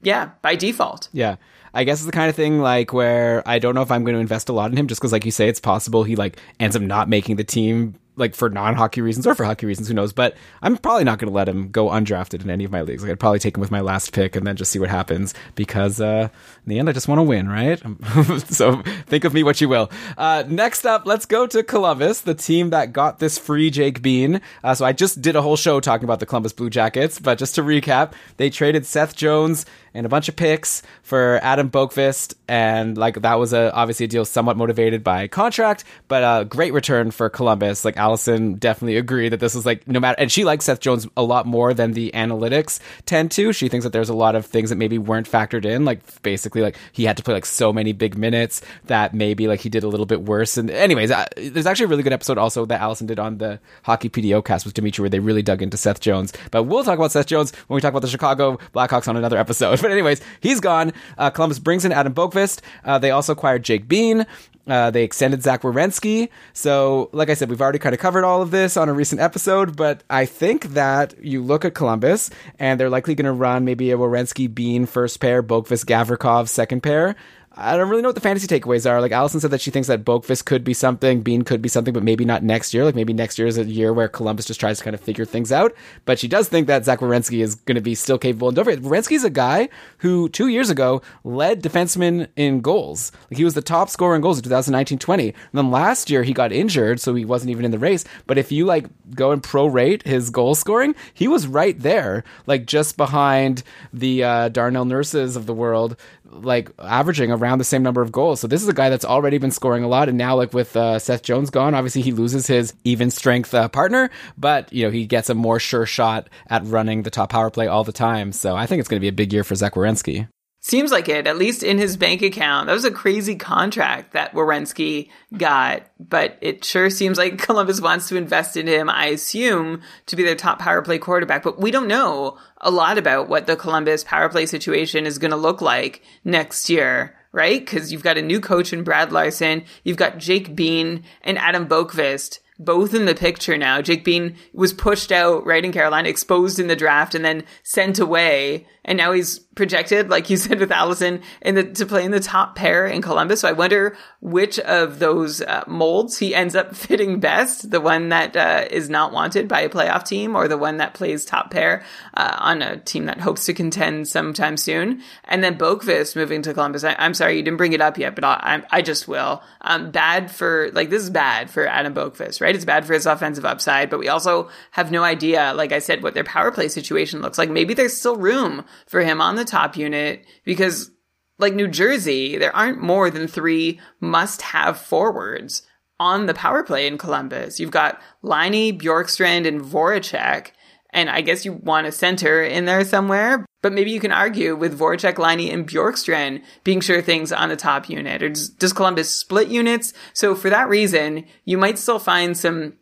yeah, by default. Yeah. I guess it's the kind of thing like where I don't know if I'm going to invest a lot in him just because, like you say, it's possible he like ends up not making the team like for non-hockey reasons or for hockey reasons, who knows? But I'm probably not going to let him go undrafted in any of my leagues. Like I'd probably take him with my last pick and then just see what happens because uh, in the end, I just want to win, right? so think of me what you will. Uh, next up, let's go to Columbus, the team that got this free Jake Bean. Uh, so I just did a whole show talking about the Columbus Blue Jackets, but just to recap, they traded Seth Jones and a bunch of picks for Adam Boqvist, and like that was a obviously a deal somewhat motivated by contract, but a great return for Columbus. Like Allison definitely agreed that this was like no matter, and she likes Seth Jones a lot more than the analytics tend to. She thinks that there's a lot of things that maybe weren't factored in, like basically like he had to play like so many big minutes that maybe like he did a little bit worse. And anyways, uh, there's actually a really good episode also that Allison did on the Hockey PDO cast with Dimitri where they really dug into Seth Jones. But we'll talk about Seth Jones when we talk about the Chicago Blackhawks on another episode. But anyways, he's gone. Uh, Columbus brings in Adam Boqvist. Uh, they also acquired Jake Bean. Uh, they extended Zach Werenski. So, like I said, we've already kind of covered all of this on a recent episode, but I think that you look at Columbus and they're likely going to run maybe a Werenski Bean first pair, Boqvist Gavrikov second pair. I don't really know what the fantasy takeaways are. Like Allison said that she thinks that Boqvist could be something, Bean could be something, but maybe not next year. Like maybe next year is a year where Columbus just tries to kind of figure things out. But she does think that Zach Werenski is going to be still capable. And don't forget, Werenski's a guy who two years ago led defensemen in goals. Like he was the top scorer in goals in 2019-20. And then last year he got injured, so he wasn't even in the race. But if you like go and prorate his goal scoring, he was right there, like just behind the uh, Darnell Nurses of the world like averaging around the same number of goals. So this is a guy that's already been scoring a lot, and now like with uh, Seth Jones gone, obviously he loses his even strength uh, partner, but you know he gets a more sure shot at running the top power play all the time. So I think it's going to be a big year for Zach Werenski. Seems like it, at least in his bank account. That was a crazy contract that Werenski got, but it sure seems like Columbus wants to invest in him, I assume, to be their top power play quarterback. But we don't know a lot about what the Columbus power play situation is going to look like next year, right? Because you've got a new coach in Brad Larsen, you've got Jake Bean and Adam Boqvist both in the picture now. Jake Bean was pushed out right in Carolina, exposed in the draft, and then sent away. And now he's projected, like you said with Allison, in the, to play in the top pair in Columbus. So I wonder which of those uh, molds he ends up fitting best. The one that uh, is not wanted by a playoff team or the one that plays top pair uh, on a team that hopes to contend sometime soon. And then Boqvist moving to Columbus. I, am sorry you didn't bring it up yet, but I, I just will. Um, bad for, like, this is bad for Adam Boqvist, right? It's bad for his offensive upside, but we also have no idea, like I said, what their power play situation looks like. Maybe there's still room for him on the top unit because like New Jersey, there aren't more than three must have forwards on the power play in Columbus. You've got Laine, Bjorkstrand, and Voracek. And I guess you want a center in there somewhere, but maybe you can argue with Voracek, Laine, and Bjorkstrand being sure things on the top unit. Or does, Columbus split units? So for that reason, you might still find some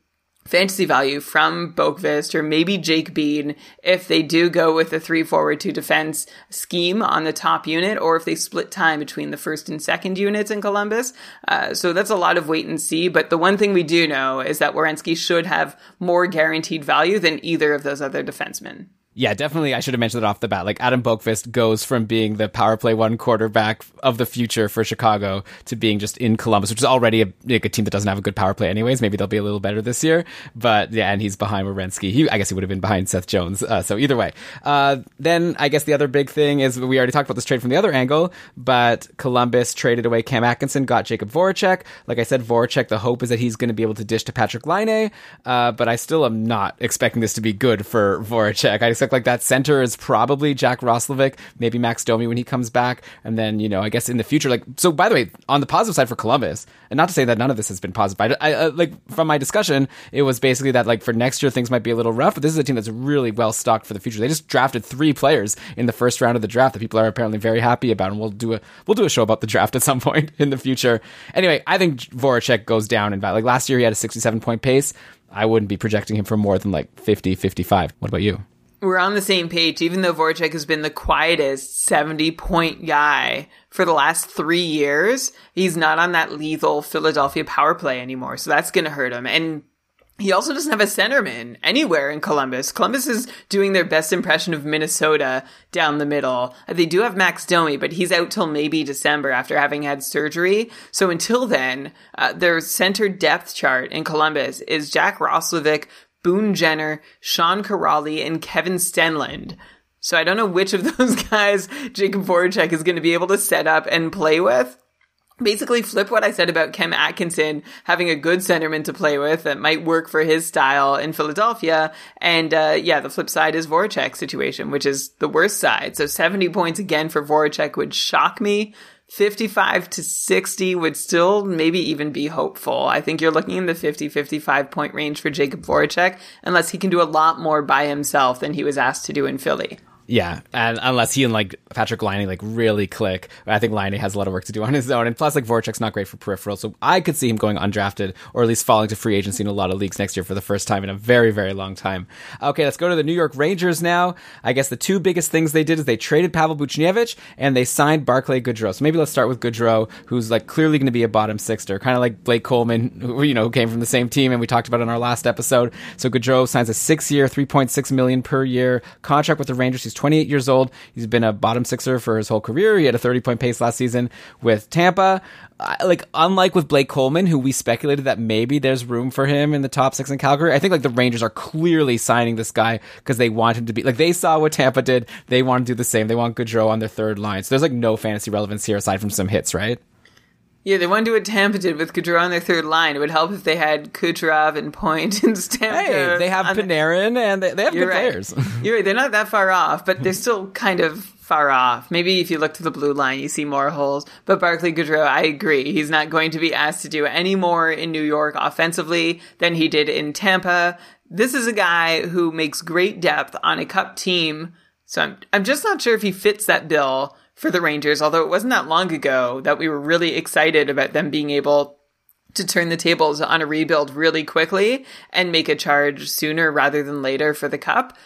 fantasy value from Boqvist or maybe Jake Bean if they do go with a three forward two defense scheme on the top unit or if they split time between the first and second units in Columbus. Uh, so that's a lot of wait and see. But the one thing we do know is that Werenski should have more guaranteed value than either of those other defensemen yeah, definitely. I should have mentioned that off the bat. Like Adam Boqvist goes from being the power play one quarterback of the future for Chicago to being just in Columbus, which is already a, like a team that doesn't have a good power play, anyways. Maybe they'll be a little better this year, but yeah, and he's behind Werenski. He, I guess, he would have been behind Seth Jones. Uh, so either way, uh, then I guess the other big thing is we already talked about this trade from the other angle, but Columbus traded away Cam Atkinson, got Jakub Voracek. Like I said, Voracek. The hope is that he's going to be able to dish to Patrick Laine, uh, but I still am not expecting this to be good for Voracek. I expect like that center is probably Jack Roslovic, maybe Max Domi when he comes back, and then you know I guess in the future, like so. By the way, on the positive side for Columbus, and not to say that none of this has been positive, but I, I like from my discussion, it was basically that like for next year things might be a little rough, but this is a team that's really well stocked for the future. They just drafted three players in the first round of the draft that people are apparently very happy about, and we'll do a we'll do a show about the draft at some point in the future. Anyway, I think Voracek goes down in value. Like last year, he had a 67 point pace. I wouldn't be projecting him for more than like 50, 55. What about you? We're on the same page, even though Voracek has been the quietest 70 point guy for the last three years. He's not on that lethal Philadelphia power play anymore. So that's going to hurt him. And he also doesn't have a centerman anywhere in Columbus. Columbus is doing their best impression of Minnesota down the middle. They do have Max Domi, but he's out till maybe December after having had surgery. So until then, uh, their center depth chart in Columbus is Jack Roslovic, Boone Jenner, Sean Kuraly, and Kevin Stenlund. So I don't know which of those guys Jakub Voracek is going to be able to set up and play with. Basically, flip what I said about Cam Atkinson having a good centerman to play with that might work for his style in Philadelphia. And uh, yeah, the flip side is Voracek's situation, which is the worst side. So 70 points again for Voracek would shock me. 55 to 60 would still maybe even be hopeful. I think you're looking in the 50 55 point range for Jakub Voracek, unless he can do a lot more by himself than he was asked to do in Philly. Yeah, and unless he and like Patrik Laine like really click, I think Laine has a lot of work to do on his own. And plus, like Voracek's not great for peripheral, so I could see him going undrafted or at least falling to free agency in a lot of leagues next year for the first time in a very very long time. Okay, let's go to the New York Rangers now. I guess the two biggest things they did is they traded Pavel Buchnevich and they signed Barclay Goodrow. So maybe let's start with Goodrow, who's like clearly going to be a bottom sixer, kind of like Blake Coleman, who you know came from the same team, and we talked about in our last episode. So Goodrow signs a six-year, three point six million per year contract with the Rangers. He's 28 years old. He's been a bottom sixer for his whole career. He had a 30 point pace last season with Tampa. Like, unlike with Blake Coleman, who we speculated that maybe there's room for him in the top six in Calgary, I think like the Rangers are clearly signing this guy because they want him to be like they saw what Tampa did. They want to do the same. They want Goodrow on their third line. So there's like no fantasy relevance here aside from some hits, right? Yeah, they want to do what Tampa did with Goodrow on their third line. It would help if they had Kucherov and Point and Stamkos. Hey, they have Panarin the... and they, they have You're good right. players. You're right. They're not that far off, but they're still kind of far off. Maybe if you look to the blue line, you see more holes. But Barclay Goodrow, I agree. He's not going to be asked to do any more in New York offensively than he did in Tampa. This is a guy who makes great depth on a cup team. So I'm, I'm just not sure if he fits that bill for the Rangers, although it wasn't that long ago that we were really excited about them being able to turn the tables on a rebuild really quickly and make a charge sooner rather than later for the cup.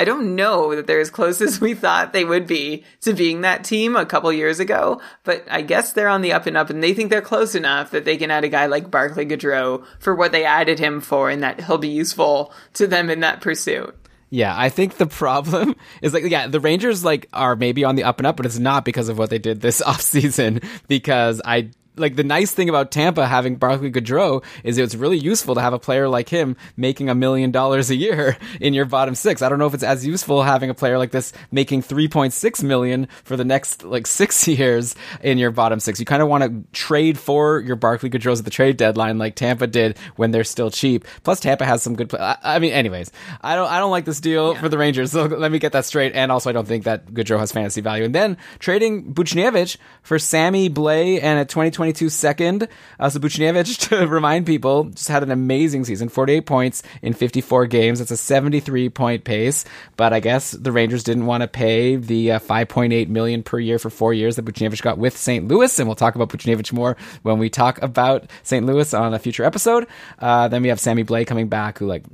I don't know that they're as close as we thought they would be to being that team a couple years ago, but I guess they're on the up and up and they think they're close enough that they can add a guy like Barclay Goodrow for what they added him for and that he'll be useful to them in that pursuit. Yeah, I think the problem is like, yeah, the Rangers like are maybe on the up and up, but it's not because of what they did this offseason because I like the nice thing about Tampa having Barclay Goodrow is it's really useful to have a player like him making a million dollars a year in your bottom six. I don't know if it's as useful having a player like this making 3.6 million for the next like six years in your bottom six. You kind of want to trade for your Barclay Goodrows at the trade deadline like Tampa did when they're still cheap. Plus Tampa has some good play. I, I mean, anyways, I don't, I don't like this deal yeah. for the Rangers. So let me get that straight. And also I don't think that Goodrow has fantasy value. And then trading Buchnevich for Sammy Blais and a 2020 2022 second. Uh, so to remind people, just had an amazing season 48 points in 54 games. That's a 73 point pace. But I guess the Rangers didn't want to pay the uh, 5.8 million per year for four years that Buchnevich got with St. Louis. And we'll talk about Buchnevich more when we talk about St. Louis on a future episode. Uh, then we have Sammy Blais coming back, who like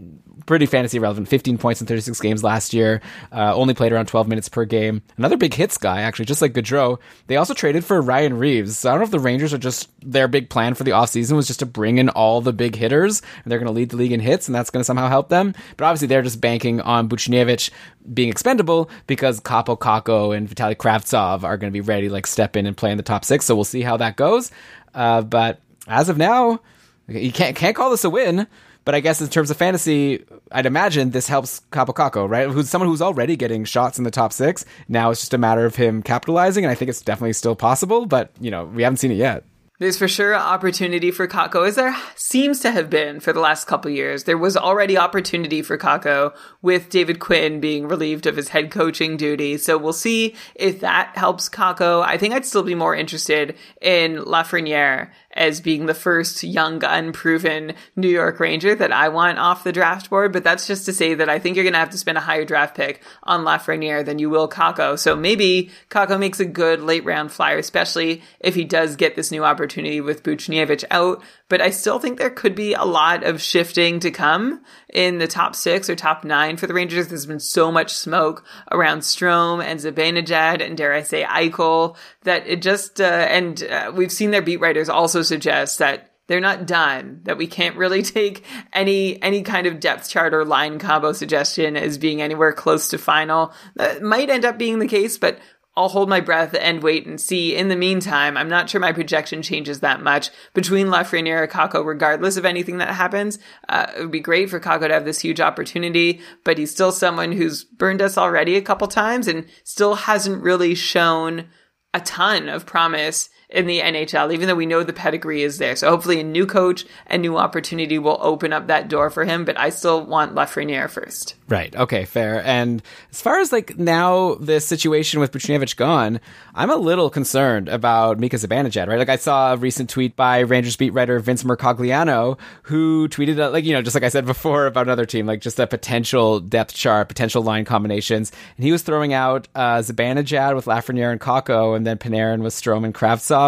pretty fantasy relevant. 15 points in 36 games last year. Uh, only played around 12 minutes per game. Another big hits guy, actually, just like Goodrow. They also traded for Ryan Reaves. So I don't know if the Rangers are just their big plan for the offseason was just to bring in all the big hitters and they're going to lead the league in hits and that's going to somehow help them. But obviously they're just banking on Buchnevich being expendable because Kaapo Kakko and Vitaly Kravtsov are going to be ready, like step in and play in the top six. So we'll see how that goes. Uh, but as of now, you can't can't call this a win. But I guess in terms of fantasy, I'd imagine this helps Kaapo Kakko, right? Who's someone who's already getting shots in the top six. Now it's just a matter of him capitalizing, and I think it's definitely still possible, but you know, we haven't seen it yet. There's for sure opportunity for Kakko, as there seems to have been for the last couple years. There was already opportunity for Kakko with David Quinn being relieved of his head coaching duty. So we'll see if that helps Kakko. I think I'd still be more interested in Lafreniere as being the first young, unproven New York Ranger that I want off the draft board. But that's just to say that I think you're going to have to spend a higher draft pick on Lafreniere than you will Kakko. So maybe Kakko makes a good late round flyer, especially if he does get this new opportunity with Buchnevich out. But I still think there could be a lot of shifting to come in the top six or top nine for the Rangers. There's been so much smoke around Strome and Zibanejad and dare I say Eichel that it just, uh, and uh, we've seen their beat writers also suggest that they're not done that we can't really take any any kind of depth chart or line combo suggestion as being anywhere close to final that might end up being the case but I'll hold my breath and wait and see. In the meantime, I'm not sure my projection changes that much between Lafreniere and Kakko, regardless of anything that happens. Uh, it would be great for Kakko to have this huge opportunity, but he's still someone who's burned us already a couple times and still hasn't really shown a ton of promise in the NHL, even though we know the pedigree is there. So hopefully a new coach and new opportunity will open up that door for him, but I still want Lafreniere first. Right. Okay. Fair. And as far as like now the situation with Buchnevich gone, I'm a little concerned about Mika Zibanejad. Right. Like I saw a recent tweet by Rangers beat writer Vince Mercogliano, who tweeted like you know just like I said before about another team, like just a potential depth chart, potential line combinations, and he was throwing out uh, Zibanejad with Lafreniere and Kakko, and then Panarin with Strome and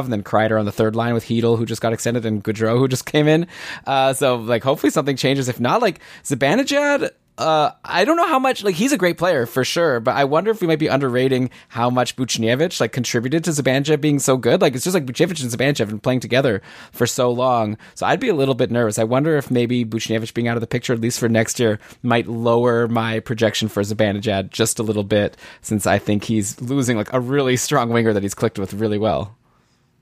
and then Kreider on the third line with Chytil, who just got extended, and Goodrow, who just came in. Uh, so like hopefully something changes. If not, like Zibanejad uh, I don't know how much like he's a great player for sure, but I wonder if we might be underrating how much Buchnevich like contributed to Zibanejad being so good. Like it's just like Buchnevich and Zibanejad have been playing together for so long, so I'd be a little bit nervous. I wonder if maybe Buchnevich being out of the picture at least for next year might lower my projection for Zibanejad just a little bit, since I think he's losing like a really strong winger that he's clicked with really well.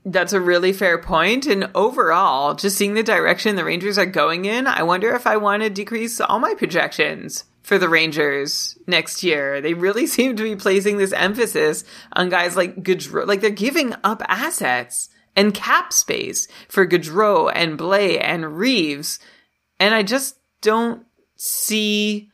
That's a really fair point. And overall, just seeing the direction the Rangers are going in, I wonder if I want to decrease all my projections for the Rangers next year. They really seem to be placing this emphasis on guys like Goodrow. Like they're giving up assets and cap space for Goodrow and Blais and Reaves. And I just don't see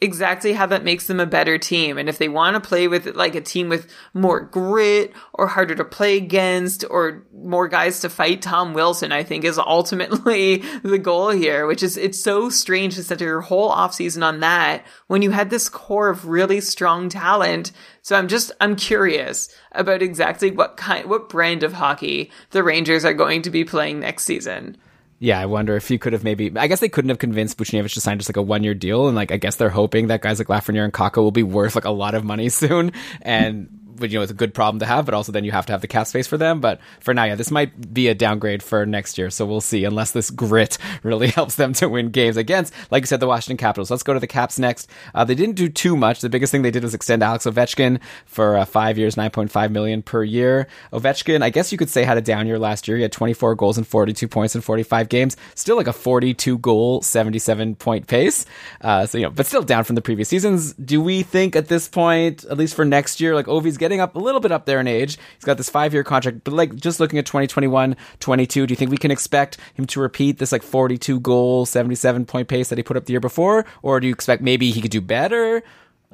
exactly how that makes them a better team. And if they want to play with like a team with more grit or harder to play against or more guys to fight, Tom Wilson, I think is ultimately the goal here, which is it's so strange to set your whole offseason on that when you had this core of really strong talent. So I'm just, I'm curious about exactly what kind, what brand of hockey the Rangers are going to be playing next season yeah, I wonder if you could have maybe. I guess they couldn't have convinced Buchnevich to sign just like a one year deal, and like I guess they're hoping that guys like Lafreniere and Kakko will be worth like a lot of money soon, and you know, it's a good problem to have, but also then you have to have the cap space for them. But for now, yeah, this might be a downgrade for next year. So we'll see, unless this grit really helps them to win games against, like you said, the Washington Capitals. Let's go to the Caps next. Uh, they didn't do too much. The biggest thing they did was extend Alex Ovechkin for uh, five years, 9.5 million per year. Ovechkin, I guess you could say had a down year last year. He had 24 goals and 42 points in 45 games. Still like a 42 goal, 77 point pace. Uh, so, you know, but still down from the previous seasons. Do we think at this point, at least for next year, like Ovi's getting getting up a little bit up there in age. He's got this five year contract, but like just looking at 2021, 22, do you think we can expect him to repeat this like 42 goal, 77 point pace that he put up the year before? Or do you expect maybe he could do better?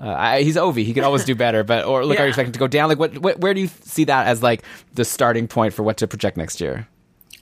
Uh, I, he's Ovi. He could always do better, but or look, yeah. are you expecting to go down? Like, what, what, where do you see that as like the starting point for what to project next year?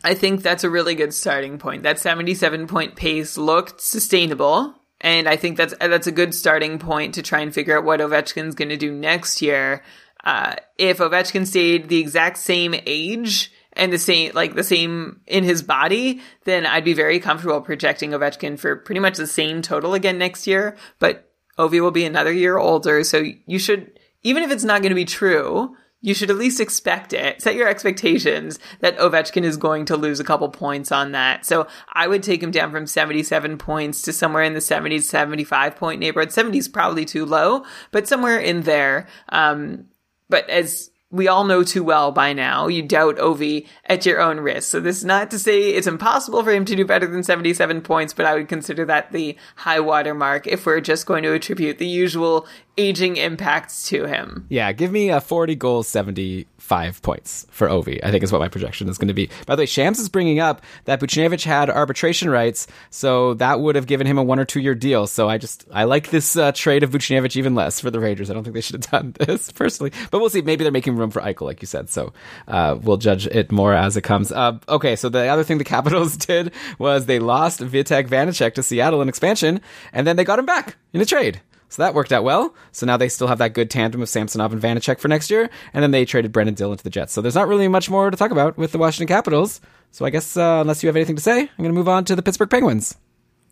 I think that's a really good starting point. That 77 point pace looked sustainable. And I think that's that's a good starting point to try and figure out what Ovechkin's going to do next year uh, if Ovechkin stayed the exact same age and the same, like the same in his body, then I'd be very comfortable projecting Ovechkin for pretty much the same total again next year. But Ovi will be another year older, so you should, even if it's not going to be true, you should at least expect it. Set your expectations that Ovechkin is going to lose a couple points on that. So I would take him down from 77 points to somewhere in the 70 75 point neighborhood. 70 is probably too low, but somewhere in there. Um, but as we all know too well by now, you doubt Ovi at your own risk. So this is not to say it's impossible for him to do better than 77 points, but I would consider that the high water mark if we're just going to attribute the usual aging impacts to him. Yeah, give me a 40 goals, 75 points for Ovi, I think is what my projection is going to be. By the way, Shams is bringing up that Buchnevich had arbitration rights, so that would have given him a one or two year deal. So I just, I like this uh, trade of Buchnevich even less for the Rangers. I don't think they should have done this personally, but we'll see. Maybe they're making room for Eichel, like you said. So uh, we'll judge it more as it comes. Uh, okay, so the other thing the Capitals did was they lost Vitek Vanacek to Seattle in expansion, and then they got him back in a trade. So that worked out well. So now they still have that good tandem of Samsonov and Vanacek for next year. And then they traded Brendan Dillon to the Jets. So there's not really much more to talk about with the Washington Capitals. So I guess, uh, unless you have anything to say, I'm going to move on to the Pittsburgh Penguins.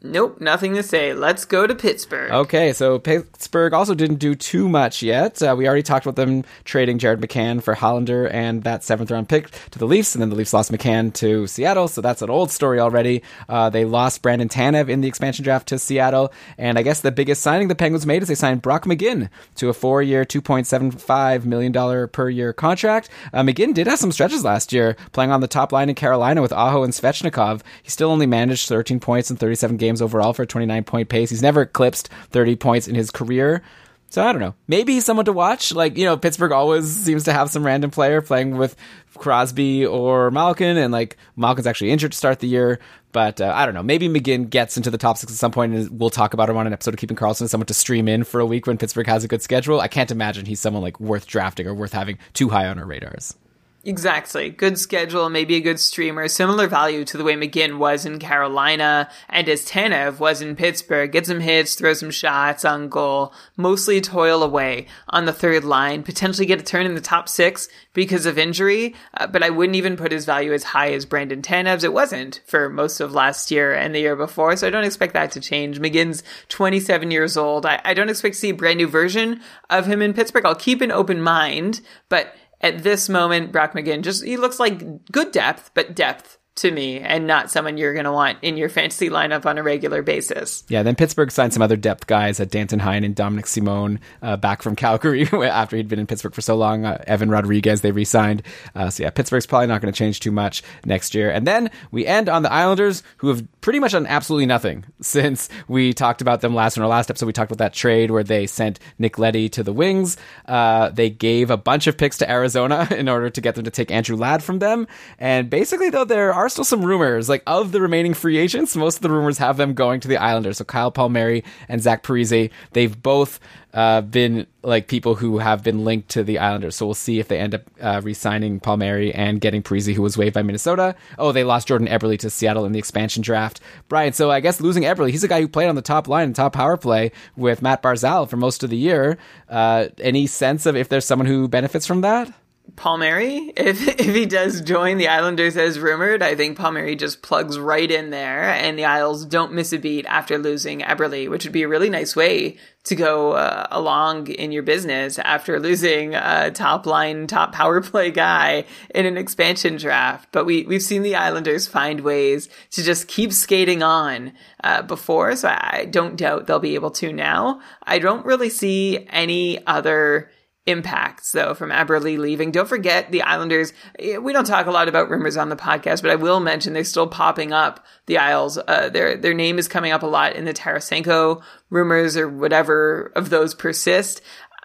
Nope, nothing to say. Let's go to Pittsburgh. Okay, so Pittsburgh also didn't do too much yet. Uh, we already talked about them trading Jared McCann for Hallander and that seventh round pick to the Leafs, and then the Leafs lost McCann to Seattle, so that's an old story already. Uh, they lost Brandon Tanev in the expansion draft to Seattle, and I guess the biggest signing the Penguins made is they signed Brock McGinn to a four year, $2.75 million per year contract. Uh, McGinn did have some stretches last year, playing on the top line in Carolina with Aho and Svechnikov. He still only managed 13 points in 37 games games overall for a 29 point pace. He's never eclipsed 30 points in his career. So I don't know. Maybe he's someone to watch. Like, you know, Pittsburgh always seems to have some random player playing with Crosby or Malkin, and like Malkin's actually injured to start the year. But uh, I don't know. Maybe McGinn gets into the top six at some point, and we'll talk about him on an episode of Keeping Karlsson, someone to stream in for a week when Pittsburgh has a good schedule. I can't imagine he's someone like worth drafting or worth having too high on our radars. Exactly. Good schedule, maybe a good streamer. Similar value to the way McGinn was in Carolina and as Tanev was in Pittsburgh. Get some hits, throw some shots on goal, mostly toil away on the third line, potentially get a turn in the top six because of injury. Uh, but I wouldn't even put his value as high as Brandon Tanev's. It wasn't for most of last year and the year before. So I don't expect that to change. McGinn's 27 years old. I, I don't expect to see a brand new version of him in Pittsburgh. I'll keep an open mind, but at this moment, Brock McGinn just he looks like good depth, but depth to me and not someone you're going to want in your fantasy lineup on a regular basis. Yeah, then Pittsburgh signed some other depth guys, uh, Danton Heinen and Dominik Simon uh, back from Calgary after he'd been in Pittsburgh for so long. Uh, Evan Rodrigues they re signed. Uh, so yeah, Pittsburgh's probably not going to change too much next year. And then we end on the Islanders, who have pretty much done absolutely nothing since we talked about them last in our last episode. We talked about that trade where they sent Nick Leddy to the Wings. Uh, they gave a bunch of picks to Arizona in order to get them to take Andrew Ladd from them. And basically, though, there are still some rumors. Like of the remaining free agents, most of the rumors have them going to the Islanders. So Kyle Palmieri and Zach Parise, they've both uh, been like people who have been linked to the Islanders. So we'll see if they end up uh, re-signing Palmieri and getting Parise, who was waived by Minnesota. Oh, they lost Jordan Eberle to Seattle in the expansion draft. Brian, so I guess losing Eberle, he's a guy who played on the top line top power play with Matt Barzal for most of the year. Uh, any sense of if there's someone who benefits from that? Palmieri, if if he does join the Islanders as rumored, I think Palmieri just plugs right in there, and the Isles don't miss a beat after losing Eberle, which would be a really nice way to go uh, along in your business after losing a top line, top power play guy in an expansion draft. But we we've seen the Islanders find ways to just keep skating on uh, before, so I don't doubt they'll be able to now. I don't really see any other impacts though from Eberle leaving. Don't forget the Islanders. Eh, we don't talk a lot about rumors on the podcast, but I will mention they're still popping up. The Isles, uh, their their name is coming up a lot in the Tarasenko rumors or whatever of those persist.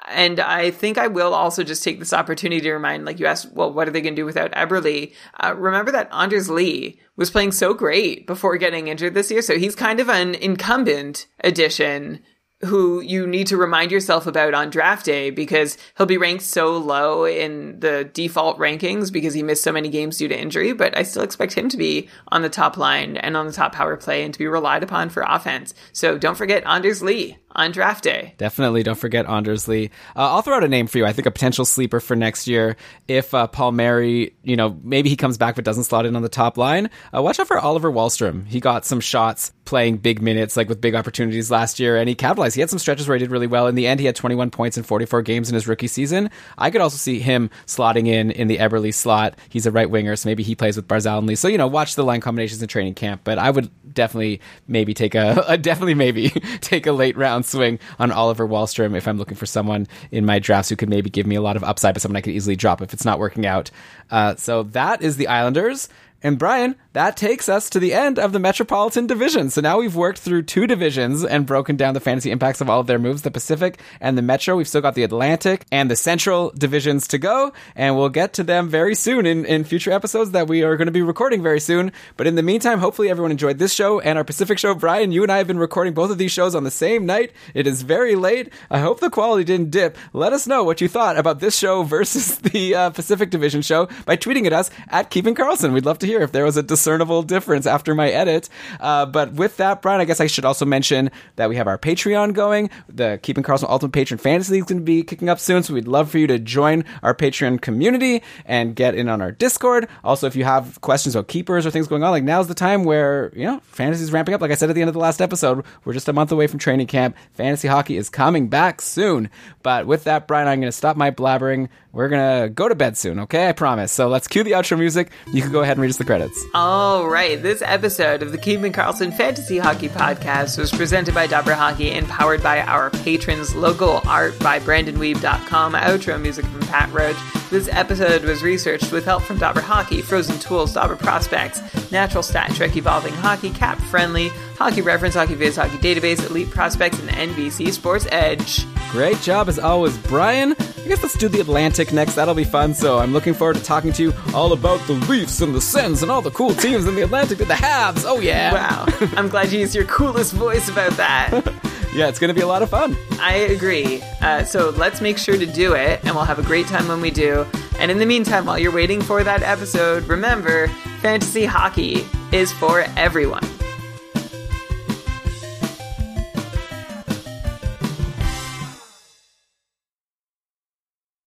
And I think I will also just take this opportunity to remind, like you asked, well, what are they going to do without Eberle? Uh, remember that Anders Lee was playing so great before getting injured this year, so he's kind of an incumbent addition who you need to remind yourself about on draft day because he'll be ranked so low in the default rankings because he missed so many games due to injury. But I still expect him to be on the top line and on the top power play and to be relied upon for offense. So don't forget Anders Lee on draft day. Definitely don't forget Anders Lee. Uh, I'll throw out a name for you. I think a potential sleeper for next year. If uh, Palmieri, you know, maybe he comes back but doesn't slot in on the top line. Uh, watch out for Oliver Wahlstrom. He got some shots playing big minutes, like with big opportunities last year, and he capitalized. He had some stretches where he did really well. In the end, he had 21 points in 44 games in his rookie season. I could also see him slotting in in the Eberle slot. He's a right winger, so maybe he plays with Barzal and Lee. So you know, watch the line combinations in training camp. But I would definitely maybe take a, a definitely maybe take a late round swing on Oliver Wahlstrom if I'm looking for someone in my drafts who could maybe give me a lot of upside, but someone I could easily drop if it's not working out. Uh, so that is the Islanders. And Brian, that takes us to the end of the Metropolitan Division. So now we've worked through two divisions and broken down the fantasy impacts of all of their moves the Pacific and the Metro. We've still got the Atlantic and the Central divisions to go, and we'll get to them very soon in, in future episodes that we are going to be recording very soon. But in the meantime, hopefully everyone enjoyed this show and our Pacific show. Brian, you and I have been recording both of these shows on the same night. It is very late. I hope the quality didn't dip. Let us know what you thought about this show versus the uh, Pacific Division show by tweeting at us at Keeping Karlsson. We'd love to hear hear if there was a discernible difference after my edit. Uh, but with that, Brian, I guess I should also mention that we have our Patreon going. The Keeping Karlsson Ultimate Patron Fantasy League is going to be kicking up soon, so we'd love for you to join our Patreon community and get in on our Discord. Also, if you have questions about keepers or things going on, like now's the time where you know fantasy is ramping up. Like I said at the end of the last episode, we're just a month away from training camp. Fantasy hockey is coming back soon. But with that, Brian, I'm going to stop my blabbering. We're to go to bed soon, okay? I promise. So let's cue the outro music. You can go ahead and read us the credits. All right. This episode of the Keeping Karlsson Fantasy Hockey Podcast was presented by Dobber Hockey and powered by our patrons. Local art by BrandonWeeb.com. Outro music from Pat Roach. This episode was researched with help from Dobber Hockey, Frozen Tools, Dobber Prospects, Natural Stat Trick, Evolving Hockey, Cap Friendly, Hockey Reference, Hockey Viz, Hockey Database, Elite Prospects, and NBC Sports Edge. Great job as always, Brian. I guess let's do the Atlantic next. That'll be fun. So I'm looking forward to talking to you all about the Leafs and the Sens and all the cool teams in the Atlantic and the Habs. Oh yeah! Wow. I'm glad you used your coolest voice about that. Yeah, it's going to be a lot of fun. I agree. Uh, so let's make sure to do it, and we'll have a great time when we do. And in the meantime, while you're waiting for that episode, remember fantasy hockey is for everyone.